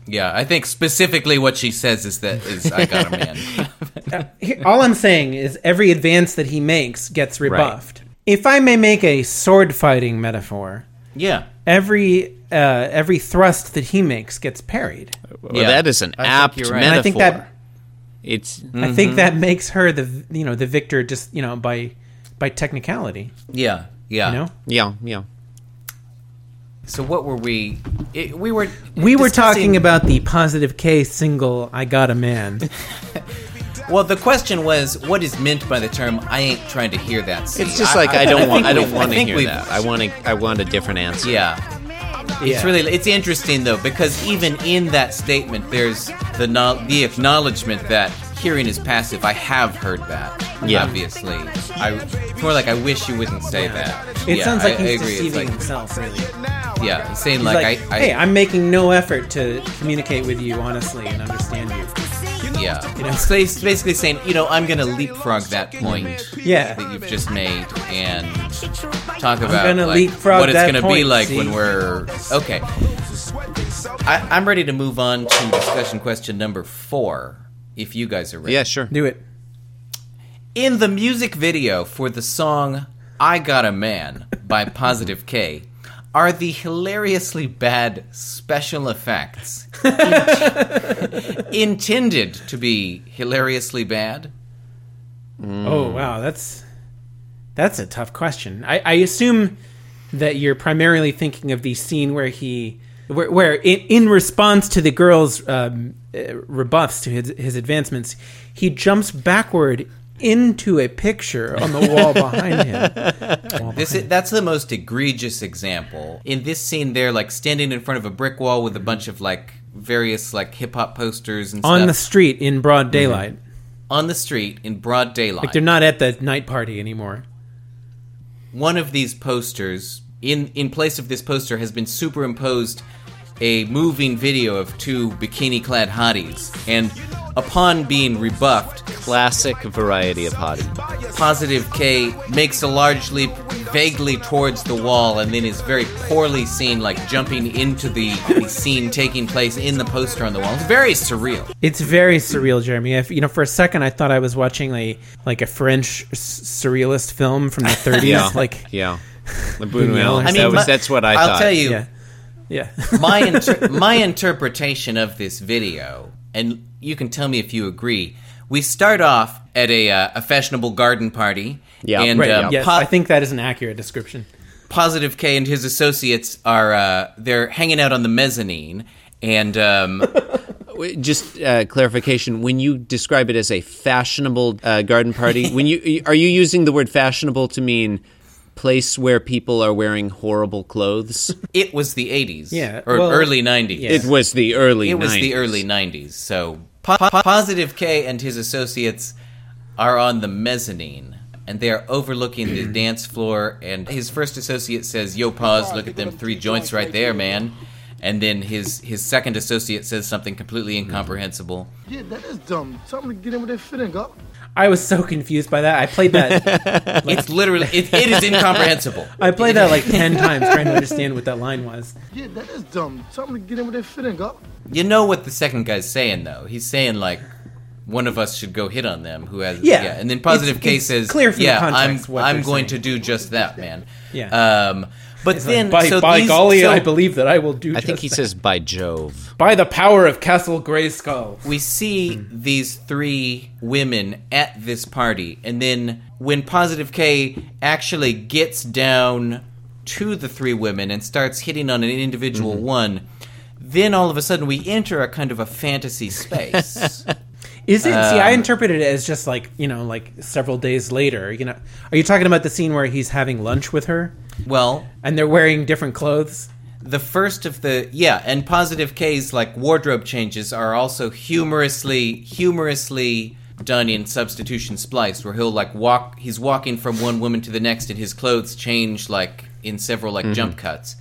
Yeah, I think specifically what she says is that is I got a man.
Here- [laughs] [laughs] all I'm saying is every advance that he makes gets rebuffed. If I may make a sword fighting metaphor,
yeah,
every uh, every thrust that he makes gets parried.
Well,
Yeah.
that is an
I
apt
you're right.
metaphor.
And I think that
It's
I think that makes her the you know the victor just you know by by technicality.
Yeah, yeah.
You know,
yeah, yeah.
So what were we? It, we were
we were talking about the positive K single "I Got a Man." [laughs]
Well, the question was, what is meant by the term "I ain't trying to hear that"? See,
It's just like I, don't want. I don't want to hear that. I want to. I want a different answer.
Yeah. It's
Yeah.
really it's interesting though because even in that statement there's the no- the acknowledgement that hearing is passive. I have heard that.
Yeah.
Obviously. I it's more like I wish you wouldn't say that.
It
Yeah,
sounds like
I, I
he's
agree. It's
deceiving
like,
himself. Really, he's
yeah, he's saying
like,
like, I, I
"Hey, I'm making no effort to communicate with you honestly and understand you."
yeah.
you know?
So he's basically saying, you know, I'm going to leapfrog that point
Yeah.
that you've just made and talk about
gonna
like,
leapfrog
what it's gonna be like
see?
when we're okay. I, I'm ready to move on to discussion question number four. If you guys are ready,
Yeah, sure.
Do it.
In the music video for the song "I Got a Man" by Positive K, are the hilariously bad special effects int- [laughs] intended to be hilariously bad?
Oh wow, that's that's a tough question. I, I assume that you're primarily thinking of the scene where he, where, where in, in response to the girl's um, uh, rebuffs to his, his advancements, he jumps backward into a picture on the wall behind him. Wall [laughs]
This
behind
is, that's the most egregious example. In this scene, they're like standing in front of a brick wall with a bunch of like various like hip hop posters and stuff.
on the street in broad mhm. daylight.
on the street in broad daylight.
Like they're not at the night party anymore.
one of these posters in in place of this poster has been superimposed a moving video of two bikini clad hotties and upon being rebuffed
Classic variety of hottie.
positive k makes a large leap vaguely towards the wall and then is very poorly seen like jumping into the, the scene taking place in the poster on the wall it's very surreal
It's very surreal, Jeremy. If, you know, for a second, I thought I was watching a like a French s- surrealist film from the [laughs] 30s.
Yeah,
Like, [laughs]
yeah. The [laughs] Buñuel.
I
that
mean,
was,
my-
that's what I thought.
I'll
thought.
tell you
yeah, yeah.
my inter- my interpretation of this video, and you can tell me if you agree. We start off at a uh, a fashionable garden party,
Yeah,
and
right.
um,
yes,
po-
I think that is an accurate description.
Positive K and his associates are uh, they're hanging out on the mezzanine, and um, [laughs]
Just uh, clarification: when you describe it as a fashionable uh, garden party, when you are you using the word fashionable to mean place where people are wearing horrible clothes? [laughs]
it was the '80s,
Yeah,
or
well,
early '90s.
yeah.
It was the early.
It was
90s.
the early '90s. So po- po- Positive K and his associates are on the mezzanine. And they are overlooking the [clears throat] dance floor. And his first associate says, "Yo, pause! Look at them three joints right there, man." And then his his second associate says something completely hmm. incomprehensible.
Yeah, that is dumb. Something to get in with their fitting up.
I was so confused by that. I played that. [laughs]
It's literally it, it is incomprehensible. [laughs]
I played that like ten times trying to understand what that line was.
Yeah, that is dumb. Something to get in with their fitting up.
You know what the second guy's saying though? He's saying like one of us should go hit on them who has
Yeah.
and then positive
It's-
K
it's
says
clear from the
yeah
context
I'm
what
I'm going
saying.
to do just that man
Yeah.
um but
It's
then
like, by
so
by
these-
golly,
so
I believe that I will do.
I think he
that.
says by Jove.
by the power of Castle Grayskull.
we see these three women at this party and then when positive K actually gets down to the three women and starts hitting on an individual
Mm-hmm.
one then all of a sudden we enter a kind of a fantasy space [laughs]
Is it? see, I
Um,
interpreted it as just like you know, like several days later. You know, are you talking about the scene where he's having lunch with her
well
and they're wearing different clothes?
the first of the yeah and positive k's like wardrobe changes are also humorously humorously done in substitution splice, where he'll like walk he's walking from one woman to the next and his clothes change like in several like jump cuts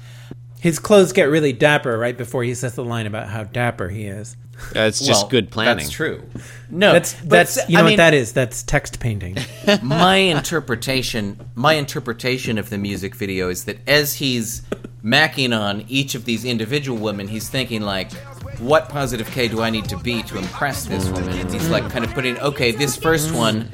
His clothes get really dapper right before he says the line about how dapper he is.
Uh, it's just
Well,
good planning.
that's true no
That's that's
s-
you know
I
what that is. That's text painting. [laughs]
my interpretation my interpretation of the music video is that as he's macking on each of these individual women he's thinking like what positive k do i need to be to impress this woman and he's like kind of putting okay this first one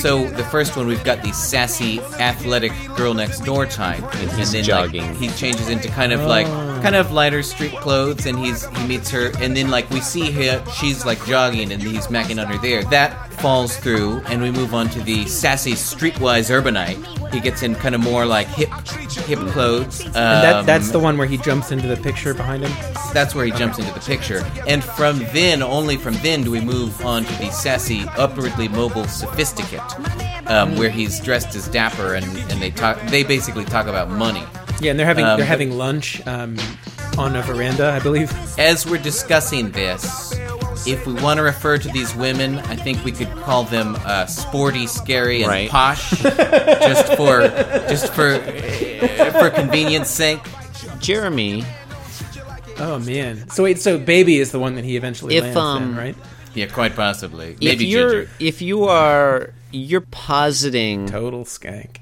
So the first one we've got the sassy, athletic girl next door type, and,
he's
then
jogging.
Like, he changes into kind of like kind of lighter street clothes, and he's he meets her, and then like we see her, she's like jogging, and he's macking on her there. That falls through, and we move on to the sassy, streetwise urbanite. He gets in kind of more like hip hip clothes.
And that,
um,
that's the one where he jumps into the picture behind him.
that's where he jumps into the picture. And from then, only from then, do we move on to the sassy, upwardly mobile sophisticate, um, where he's dressed as dapper, and, and they talk. They basically talk about money.
Yeah, and they're having
Um,
they're having lunch um, on a veranda, I believe.
As we're discussing this, if we want to refer to these women, I think we could call them uh, sporty, scary, and
Right.
posh, [laughs] just for just for uh, for convenience sake.
Jeremy,
Oh man. So wait, so baby is the one that he eventually
If,
lands
um,
in, right?
Yeah, quite possibly.
if
Maybe
you're
Ginger.
if you are you're positing
Total skank.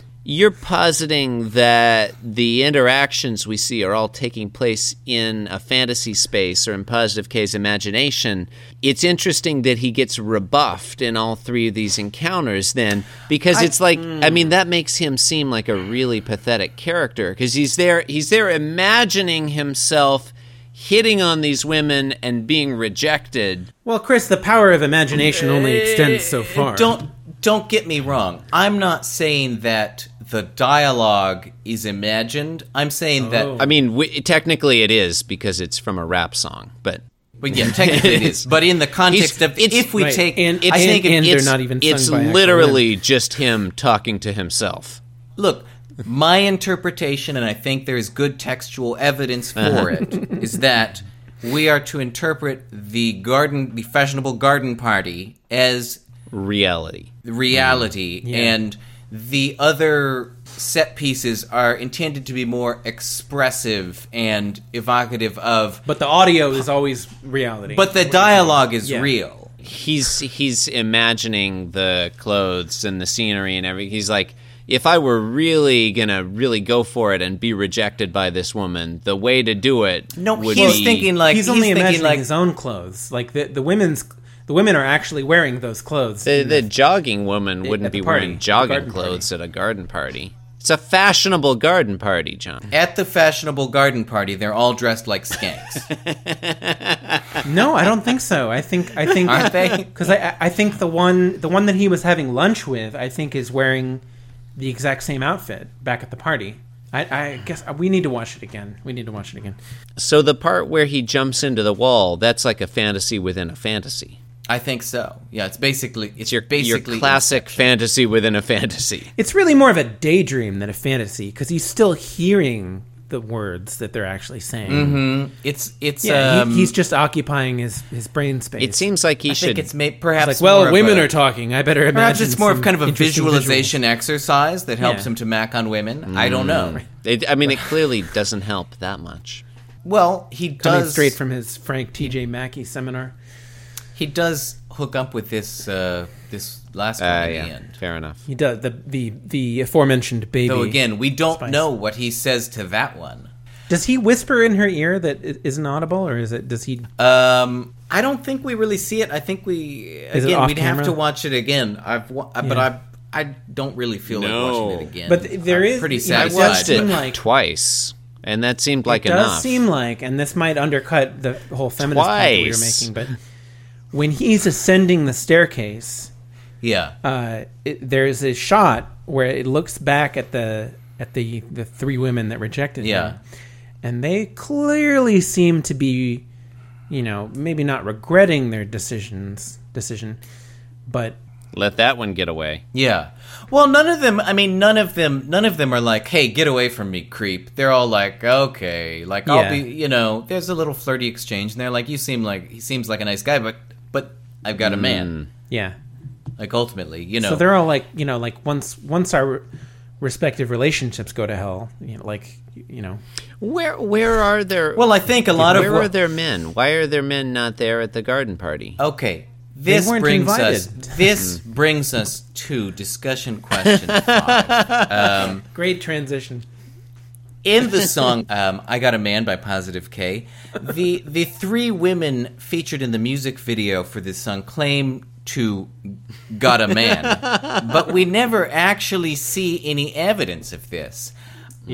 [laughs]
You're positing that the interactions we see are all taking place in a fantasy space or in Positive K's imagination. It's interesting that he gets rebuffed in all three of these encounters, then, because it's like, I mean, hmm. that makes him seem like a really pathetic character because he's there, he's there imagining himself hitting on these women and being rejected.
Well, Chris, the power of imagination only extends so eh, far.
Don't don't get me wrong. I'm not saying that the dialogue is imagined. I'm saying that oh.
I mean, w- technically it is because it's from a rap song, but
But yeah, technically it is. But in the [laughs] context of
it's-
if we
Right,
take,
and-
I think
and- and
it's,
they're not even
it's literally just him talking to himself.
look. My interpretation, and I think there is good textual evidence for uh-huh. it, is that we are to interpret the garden, the fashionable garden party, as
Reality.
reality, mm. and the other set pieces are intended to be more expressive and evocative of.
But the audio is always reality.
But the dialogue is
Yeah.
real.
He's he's imagining the clothes and the scenery and everything. He's like, if I were really gonna really go for it and be rejected by this woman, the way to do it
No,
would
he's
be
thinking like
he's only imagining
like
his own clothes. Like the the women's the women are actually wearing those clothes.
the,
in
the jogging woman wouldn't be
party,
wearing jogging
garden party.
clothes at a garden party. It's a fashionable garden party, John.
At the fashionable garden party, they're all dressed like skanks, [laughs]
No, I don't think so. I think I think
aren't they?
because I I think the one the one that he was having lunch with I think is wearing the exact same outfit back at the party. I, I guess we need to watch it again. We need to watch it again.
So the part where he jumps into the wall, that's like a fantasy within a fantasy.
I think so. Yeah, it's basically it's
It's your,
basically
your classic fantasy within a fantasy.
It's really more of a daydream than a fantasy because he's still hearing the words that they're actually saying.
It's it's
Yeah,
um,
he, he's just occupying his his brain space.
It seems like he
I
should.
think it's made
It's
perhaps
like, well,
more of
women
a-
are talking. I better imagine.
Perhaps it's more of kind of a
interesting
visualization exercise that helps
Yeah.
him to mac on women. I don't know.
It, I mean, it clearly doesn't help that much.
Well, he
visuals. Coming
does
straight from his Frank T.J. Mackey seminar.
He does hook up with this uh, this last
Uh,
one in
yeah,
the end.
fair enough.
He does the the the aforementioned baby.
Though again, we don't
Spice.
know what he says to that one.
does he whisper in her ear that it isn't audible, or is it? Does he?
Um, I don't think we really see it. I think we
is
again we'd have to watch it again. I've wa- but I I don't really feel
No.
like watching it again.
But th- there
I'm
is-
pretty
you know, it
satisfied.
does like-
Twice, and that seemed like
it does
enough.
seem like, and this might undercut the whole feminist point that we were making, but when he's ascending the staircase,
yeah.
uh, it, there's a shot where it looks back at the at the the three women that rejected
Yeah.
him, and they clearly seem to be, you know, maybe not regretting their decisions decision, but
Let that one get away.
Yeah. Well, none of them. I mean, none of them. None of them are like, "Hey, get away from me, creep." They're all like, "Okay, like I'll
Yeah.
be." You know, there's a little flirty exchange, and they're like, "You seem like he seems like a nice guy, but but I've got a man." Mm.
yeah.
Like ultimately, you know.
So they're all like, you know, like once once our respective relationships go to hell, you know, like you know,
Where where are there?
well, I think a lot of
where are their men? Why are their men not there at the garden party?
Okay. This
weren't
brings us.
invited. [laughs]
This brings us to discussion question five. [laughs]
great transition.
In the song [laughs] um, "I Got a Man" by Positive K, the the three women featured in the music video for this song claim to got a man, [laughs] but we never actually see any evidence of this.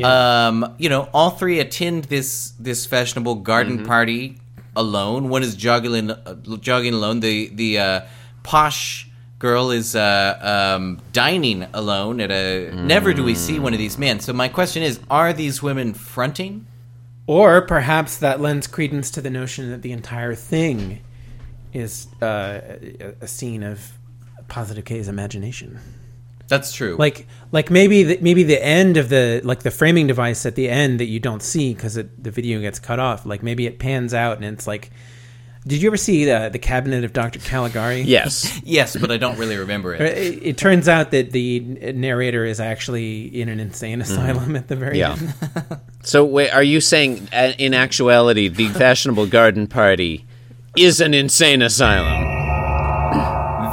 Um, you know, all three attend this this fashionable garden
Mm-hmm.
party alone. One is jogging uh, jogging alone. The the uh, posh girl is uh, um, dining alone at a. Never do we see one of these men. So my question is: Are these women fronting?
Or perhaps that lends credence to the notion that the entire thing is uh, a, a scene of Positive K's imagination.
That's true.
Like, like maybe the, maybe the end of the like the framing device at the end that you don't see because the video gets cut off. Like maybe it pans out and it's like. Did you ever see the, the Cabinet of Dr. Caligari? [laughs]
Yes. [laughs]
yes, but I don't really remember it.
It, it turns out that the narrator is actually in an insane asylum at the very
Yeah.
end. [laughs]
So, wait, are you saying, uh, in actuality, the fashionable garden party is an insane asylum?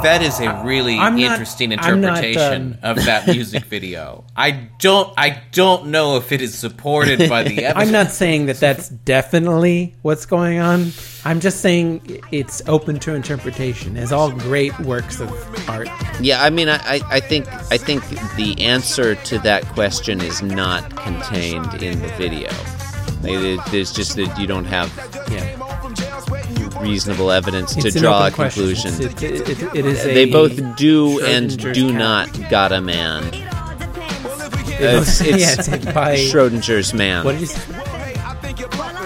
That is a really
I'm not-
interesting
I'm not,
interpretation
um,
of that [laughs] music video. I don't I don't know if it is supported by the [laughs] evidence.
I'm not saying that that's definitely what's going on. I'm just saying it's open to interpretation, as all great works of art.
Yeah, I mean, I, I, I think I think the answer to that question is not contained in the video. Like, it- There's just that you don't have
Yeah,
reasonable evidence to
It's an
draw a conclusion.
It, it- it- it is a,
they both do and do
cat.
not got a man.
It's, uh,
It's, it's
yeah, it's by
Schrodinger's man.
what did you say?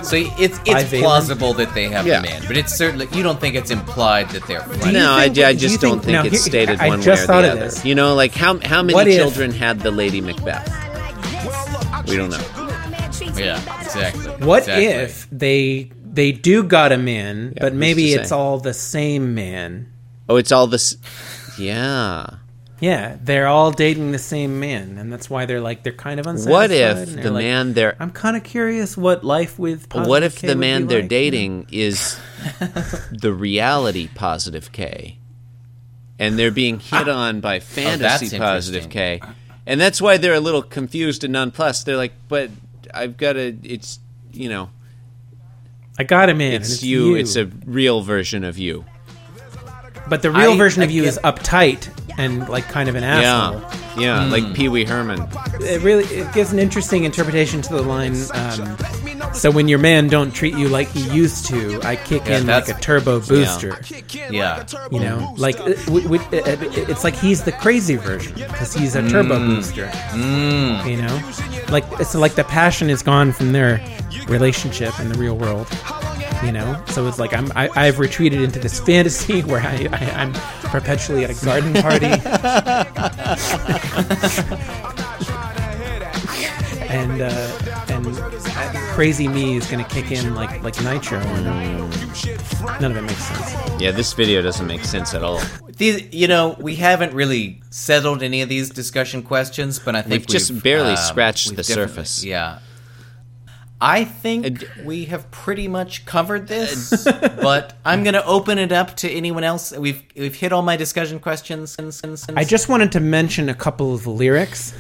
So it's it's plausible that they have
Yeah.
a man, but it's certainly you don't think it's implied that they're fronting.
no, I,
think-
ju- I just
think-
don't think
now,
it's
here-
stated
I
one
just
way or the
of
other.
this.
You know, like how how many
What if-
children had the Lady Macbeth? We don't know.
Yeah, exactly.
What
exactly.
if they they do got a man, but maybe it's all the same man?
Oh, it's all this. Yeah.
Yeah, they're all dating the same man, and that's why they're like they're kind of unsatisfied.
What if the
like,
man they're
I'm kind of curious what life with. Positive
what if
K
the man they're
like.
dating is [laughs] the reality positive K, and they're being hit ah. on by oh, fantasy
that's
positive K, and that's why they're a little confused and nonplussed. They're like, "But I've got to. It's you know,
I got him and
it's,
it's
you, It's a real version of you."
but the real
I-
version of you
get-
is uptight and like kind of an asshole.
Yeah, yeah,
Hmm.
like Pee Wee Herman.
It really it gives an interesting interpretation to the line. Um, so when your man don't treat you like he used to, I kick
Yeah,
in like a turbo booster.
Yeah.
You know, like uh, w- w- uh, it's like he's the crazy version because he's a turbo booster. You know, like it's like the passion is gone from their relationship in the real world. You know, so it's like I'm I, I've retreated into this fantasy [laughs] where I, I I'm perpetually at a garden party. [laughs] and uh, and crazy me is gonna kick in like like nitro. None of it makes sense.
Yeah, this video doesn't make sense at all.
These, you know, we haven't really settled any of these discussion questions, but I think
We've just barely
um,
scratched
we've
the
definitely-
surface.
Yeah. I think
And-
we have pretty much covered this, [laughs] but I'm going to open it up to anyone else. We've we've hit all my discussion questions.
I just wanted to mention a couple of lyrics.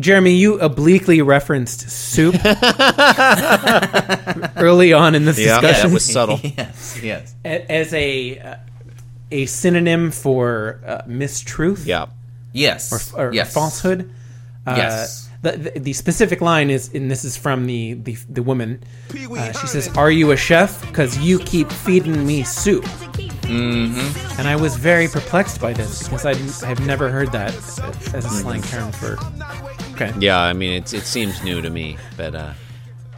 Jeremy, you obliquely referenced soup [laughs] [laughs] early on in this
Yeah,
discussion
that was subtle.
yes, yes.
as a uh, a synonym for uh, mistruth
Yeah.
Yes.
or, or
yes.
falsehood. Uh,
Yes.
The, the, the specific line is, and this is from the the, the woman. Uh, she says, "Are you a chef? Because you keep feeding me soup." Mm-hmm. And I was very perplexed by this because I have never heard that as a slang term for. Okay.
Yeah, I mean, it's, it seems new to me, but uh,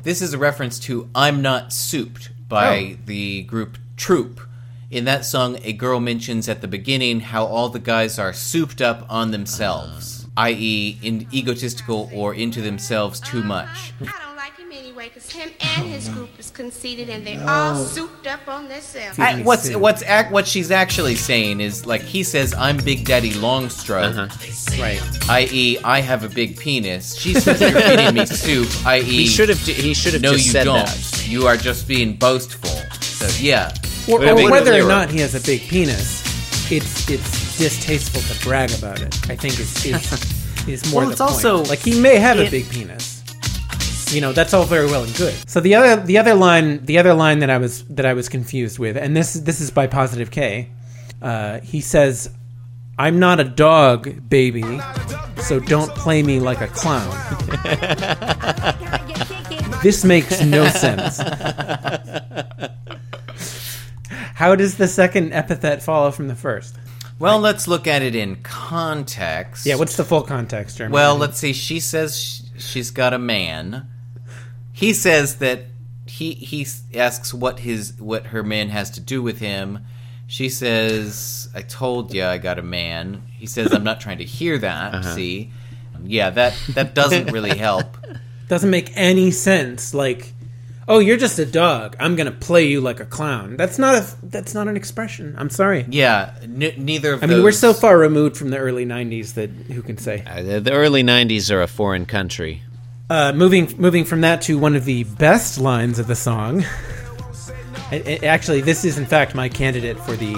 This is a reference to I'm Not Souped by
Oh.
the group Troop. In that song, a girl mentions at the beginning how all the guys are souped up on themselves, i.e., in egotistical or into themselves too uh, much.
I don't like him anyway, because him and his oh. group is conceited and they're all souped up on themselves.
I- what's what's ac- what she's actually saying is like he says I'm Big Daddy Longstroke, uh-huh.
Right.
i.e., I have a big penis. She says you're feeding me soup, [laughs] i.e.,
he should have he should have
no,
just
you
said
don't.
that.
You are just being boastful. So yeah,
Or,
Wait,
or
wait,
whether
wait.
or not he has a big penis, it's it's distasteful to brag about it. I think is is, [laughs] is more
Well,
the
it's
point.
also-
like he may have a big penis. You know, that's all very well and good. So the other the other line the other line that I was that I was confused with, and this this is by Positive K, Uh, he says, "I'm not a dog, baby, so don't play me like a clown." [laughs] this makes no sense. [laughs] How does the second epithet follow from the first?
Well, let's look at it in context.
Yeah, what's the full context, Jeremy?
Well, let's see. She says sh- she's got a man. He says that he he asks what his what her man has to do with him. She says, "I told you I got a man." He says, "I'm not trying to hear that." Uh-huh. See, yeah, that that doesn't really help. [laughs]
doesn't make any sense. Like, oh, you're just a dog. I'm gonna play you like a clown. That's not a that's not an expression. I'm sorry.
Yeah, n- neither of
I mean, we're so far removed from the early '90s that who can say?
Uh, the, the early '90s are a foreign country.
Uh, moving moving from that to one of the best lines of the song. Actually, this is in fact my candidate for the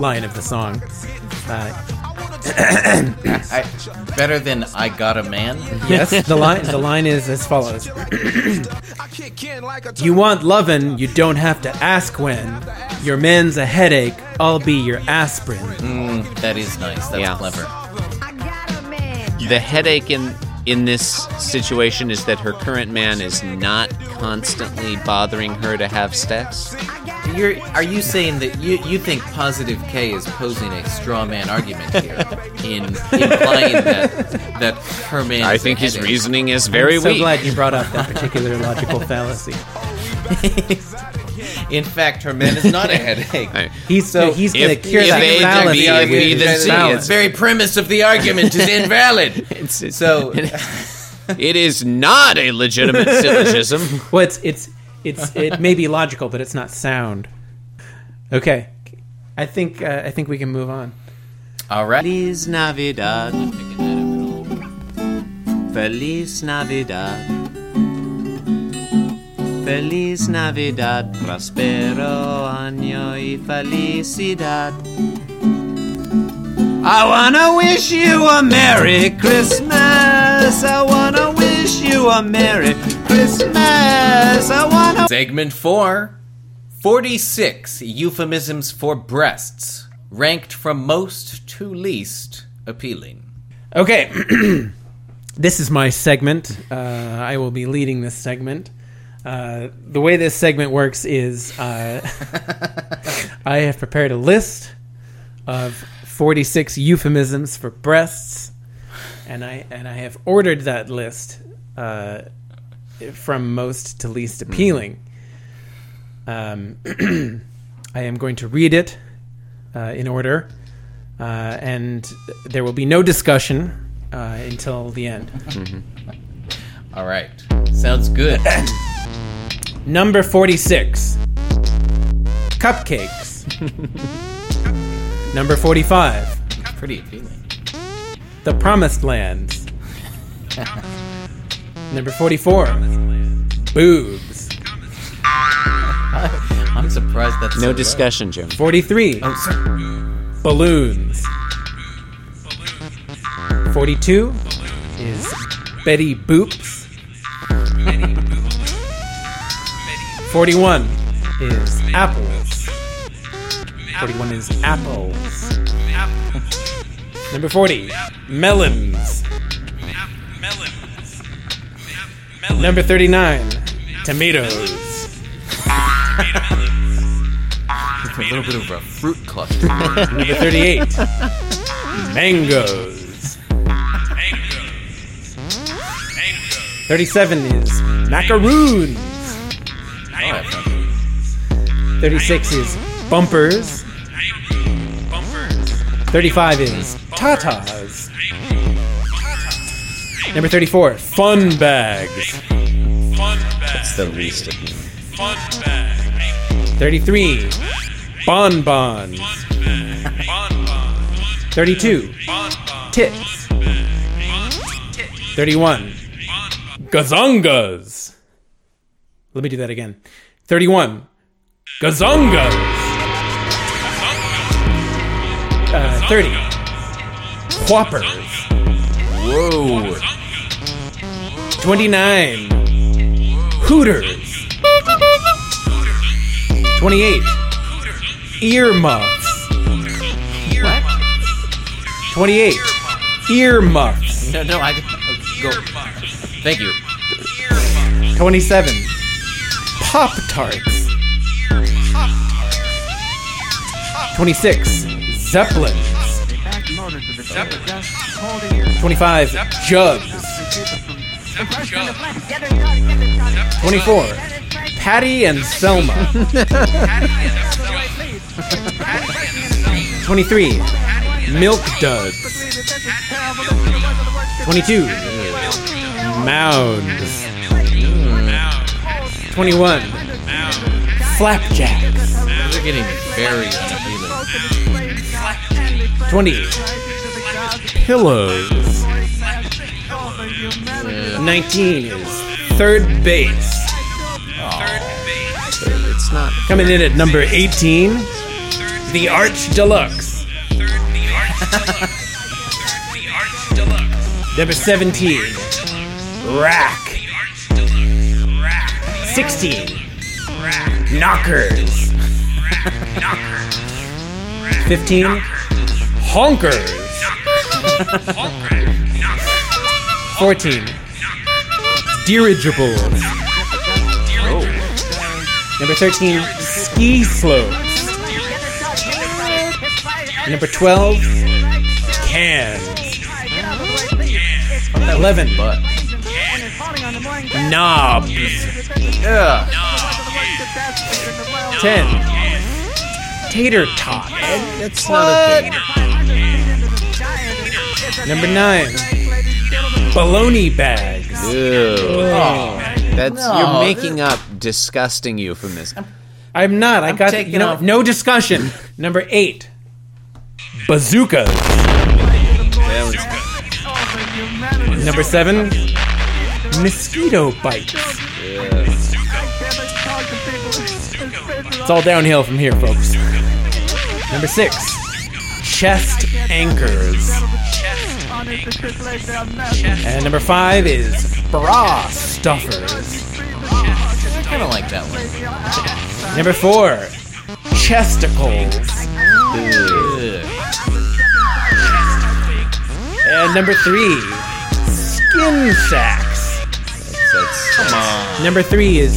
line of the song. Uh, [coughs]
I, better than "I got a man."
yes, the line the line is as follows: [coughs] You want lovin', you don't have to ask when. Your man's a headache, I'll be your aspirin.
Mm, that is nice. That's
Yeah.
clever.
The headache in in this situation is that her current man is not constantly bothering her to have sex.
You're, are you saying that you, you think Positive K is posing a straw man argument here, in implying [laughs] that that her man?
I think his
headache?
reasoning is very
I'm so
weak.
glad you brought up that particular [laughs] logical fallacy. [laughs]
In fact, her man is not a headache.
I-
He's
So,
he's going to cure
if
that
A
fallacy
B, if B
his
then it's
The very premise of the argument is invalid. it's so,
it is not a legitimate syllogism.
Well, it's it's it's it may be logical, but it's not sound. Okay, I think uh, I think we can move on.
all right.
Feliz Navidad. Feliz Navidad. Feliz Navidad, prospero año y felicidad.
I wanna wish you a Merry Christmas. I wanna wish you a Merry Christmas. I wanna.
Segment four 46 euphemisms for breasts, ranked from most to least appealing.
Okay, [clears throat] this is my segment. Uh, I will be leading this segment. Uh, the way this segment works is uh, [laughs] I have prepared a list of 46 euphemisms for breasts, and I and I have ordered that list uh, from most to least appealing. Um, [clears throat] I am going to read it uh, in order, uh, and there will be no discussion uh, until the end.
All right. Sounds good. [coughs]
Number 46 Cupcakes. [laughs] Number 45
Pretty appealing.
The Promised Lands. [laughs] Number 44 Boobs. [laughs]
I'm surprised that's
No
so
discussion, Jim.
43.
Oh, sorry.
Balloons. 42 is Betty Boops. 41 is apples. 41 is apples. Number 40, melons. Number 39, tomatoes.
a little bit of a fruit cluster. [laughs]
Number 38, mangoes. 37 is macaroons. 36 is bumpers. 35 is tatas. Number 34, fun bags.
It's the least of me.
33, bonbons. 32, tits. 31, gazongas. Let me do that again. 31, gazongas. Uh, 30, whoppers.
Whoa.
29, hooters. 28, earmuffs. 28. Earmuffs. [laughs]
No, no, I go. Thank you.
27. Pop Tarts. 26. Zeppelins. 25. Jugs. 24. Patty and Selma. 23. Milk Duds. 22. Mounds. 21. Flapjacks.
These are getting very unappealing.
20. Pillows. 19 is third base.
It's not.
Coming in at number 18, the Arch Deluxe. [laughs] Number 17, Rack. 16, Knockers. 15, Honkers. [laughs] 14, Dirigibles. Number 13, Ski Slopes. Number 12, Cans. 11, but. Knobs.
Yeah.
10, Tater tot.
That's not okay.
Number 9, Baloney Bags.
Ew.
Oh,
That's
No.
you're making up disgusting euphemism.
I'm not. I got
taking
you know,
off-
no discussion. Number 8, Bazookas. Number 7, Mosquito Bites. It's all downhill from here, folks. Number 6, Chest Anchors. And number 5 is Bra Stuffers.
I kind of like that one.
Number 4, Chesticles. And number 3, Skin Sacks.
That's,
Come on.
Number 3 is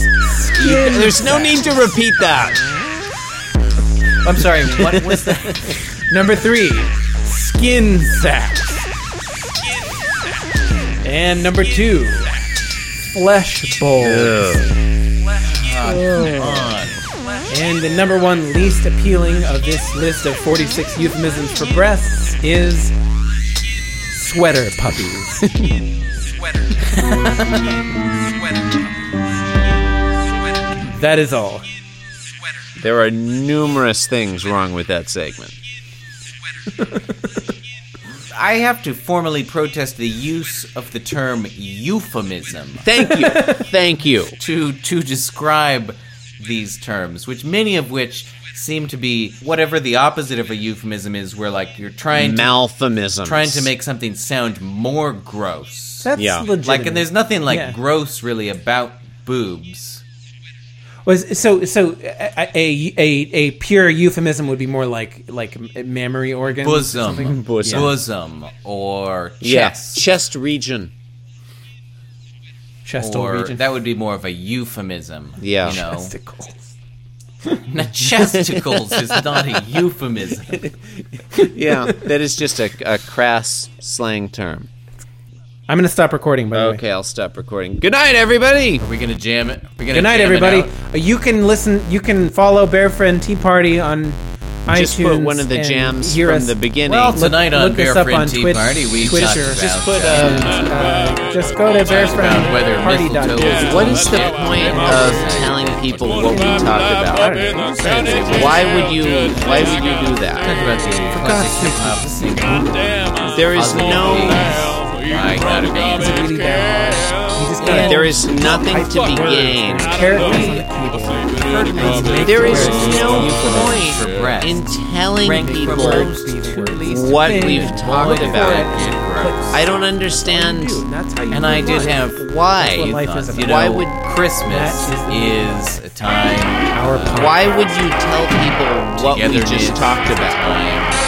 Skin
there's no need to repeat that.
I'm sorry. What was that? [laughs]
Number three, skin sacks. And number two, flesh bowls.
Oh,
and the number one least appealing of this list of 46 euphemisms for breasts is sweater puppies. [laughs] that is all.
There are numerous things wrong with that segment. [laughs]
I have to formally protest the use of the term euphemism
Thank you. [laughs] Thank you.
to to describe these terms, which many of which seem to be whatever the opposite of a euphemism is, where like you're trying to trying to make something sound more gross.
That's
Yeah.
legitimate.
Like, and there's nothing like
Yeah.
gross really about boobs.
Was so so a, a a a pure euphemism would be more like like mammary organs, or?
Bosom,
Bosom.
bosom, or
Yeah.
chest,
Chest region.
chest
or
region.
that would be more of a euphemism.
Yeah.
you know,
Testicles.
Now, chesticles [laughs] is not a euphemism. [laughs]
Yeah, that is just a, a crass slang term.
I'm gonna stop recording. By the way.
Okay, I'll stop recording. Good night, everybody.
Are we gonna jam it? Are we gonna
Good night,
jam it
everybody.
out?
Uh, You can listen. You can follow Bear Friend Tea Party on iTunes.
Just put one of the
and
jams
hear
from
us.
the beginning.
Well,
Look-
tonight on
look
Bear
us up
Friend
on
Tea
Twitch-
Party, we
Twitter.
talked about
Just put,
uh,
Uh, just go to Bear
about
Friend
whether
Party.
mistletoe-
what is the point of telling people what we talked about? Why would you? Why would you do that?
about the classic hip-hop single.
There is no.
I gotta be
It's really that hard. You just gotta
There is nothing to be gained.
characters on.
There is no point
breath.
in telling
Rank from
people
worst to least
what we've talked about. I don't understand
That's how you
And I
live
did
life.
have
why.
That's what life is
you know,
Why would
Christmas is a time
why would you tell people what we
togetherness,
just talked about?
time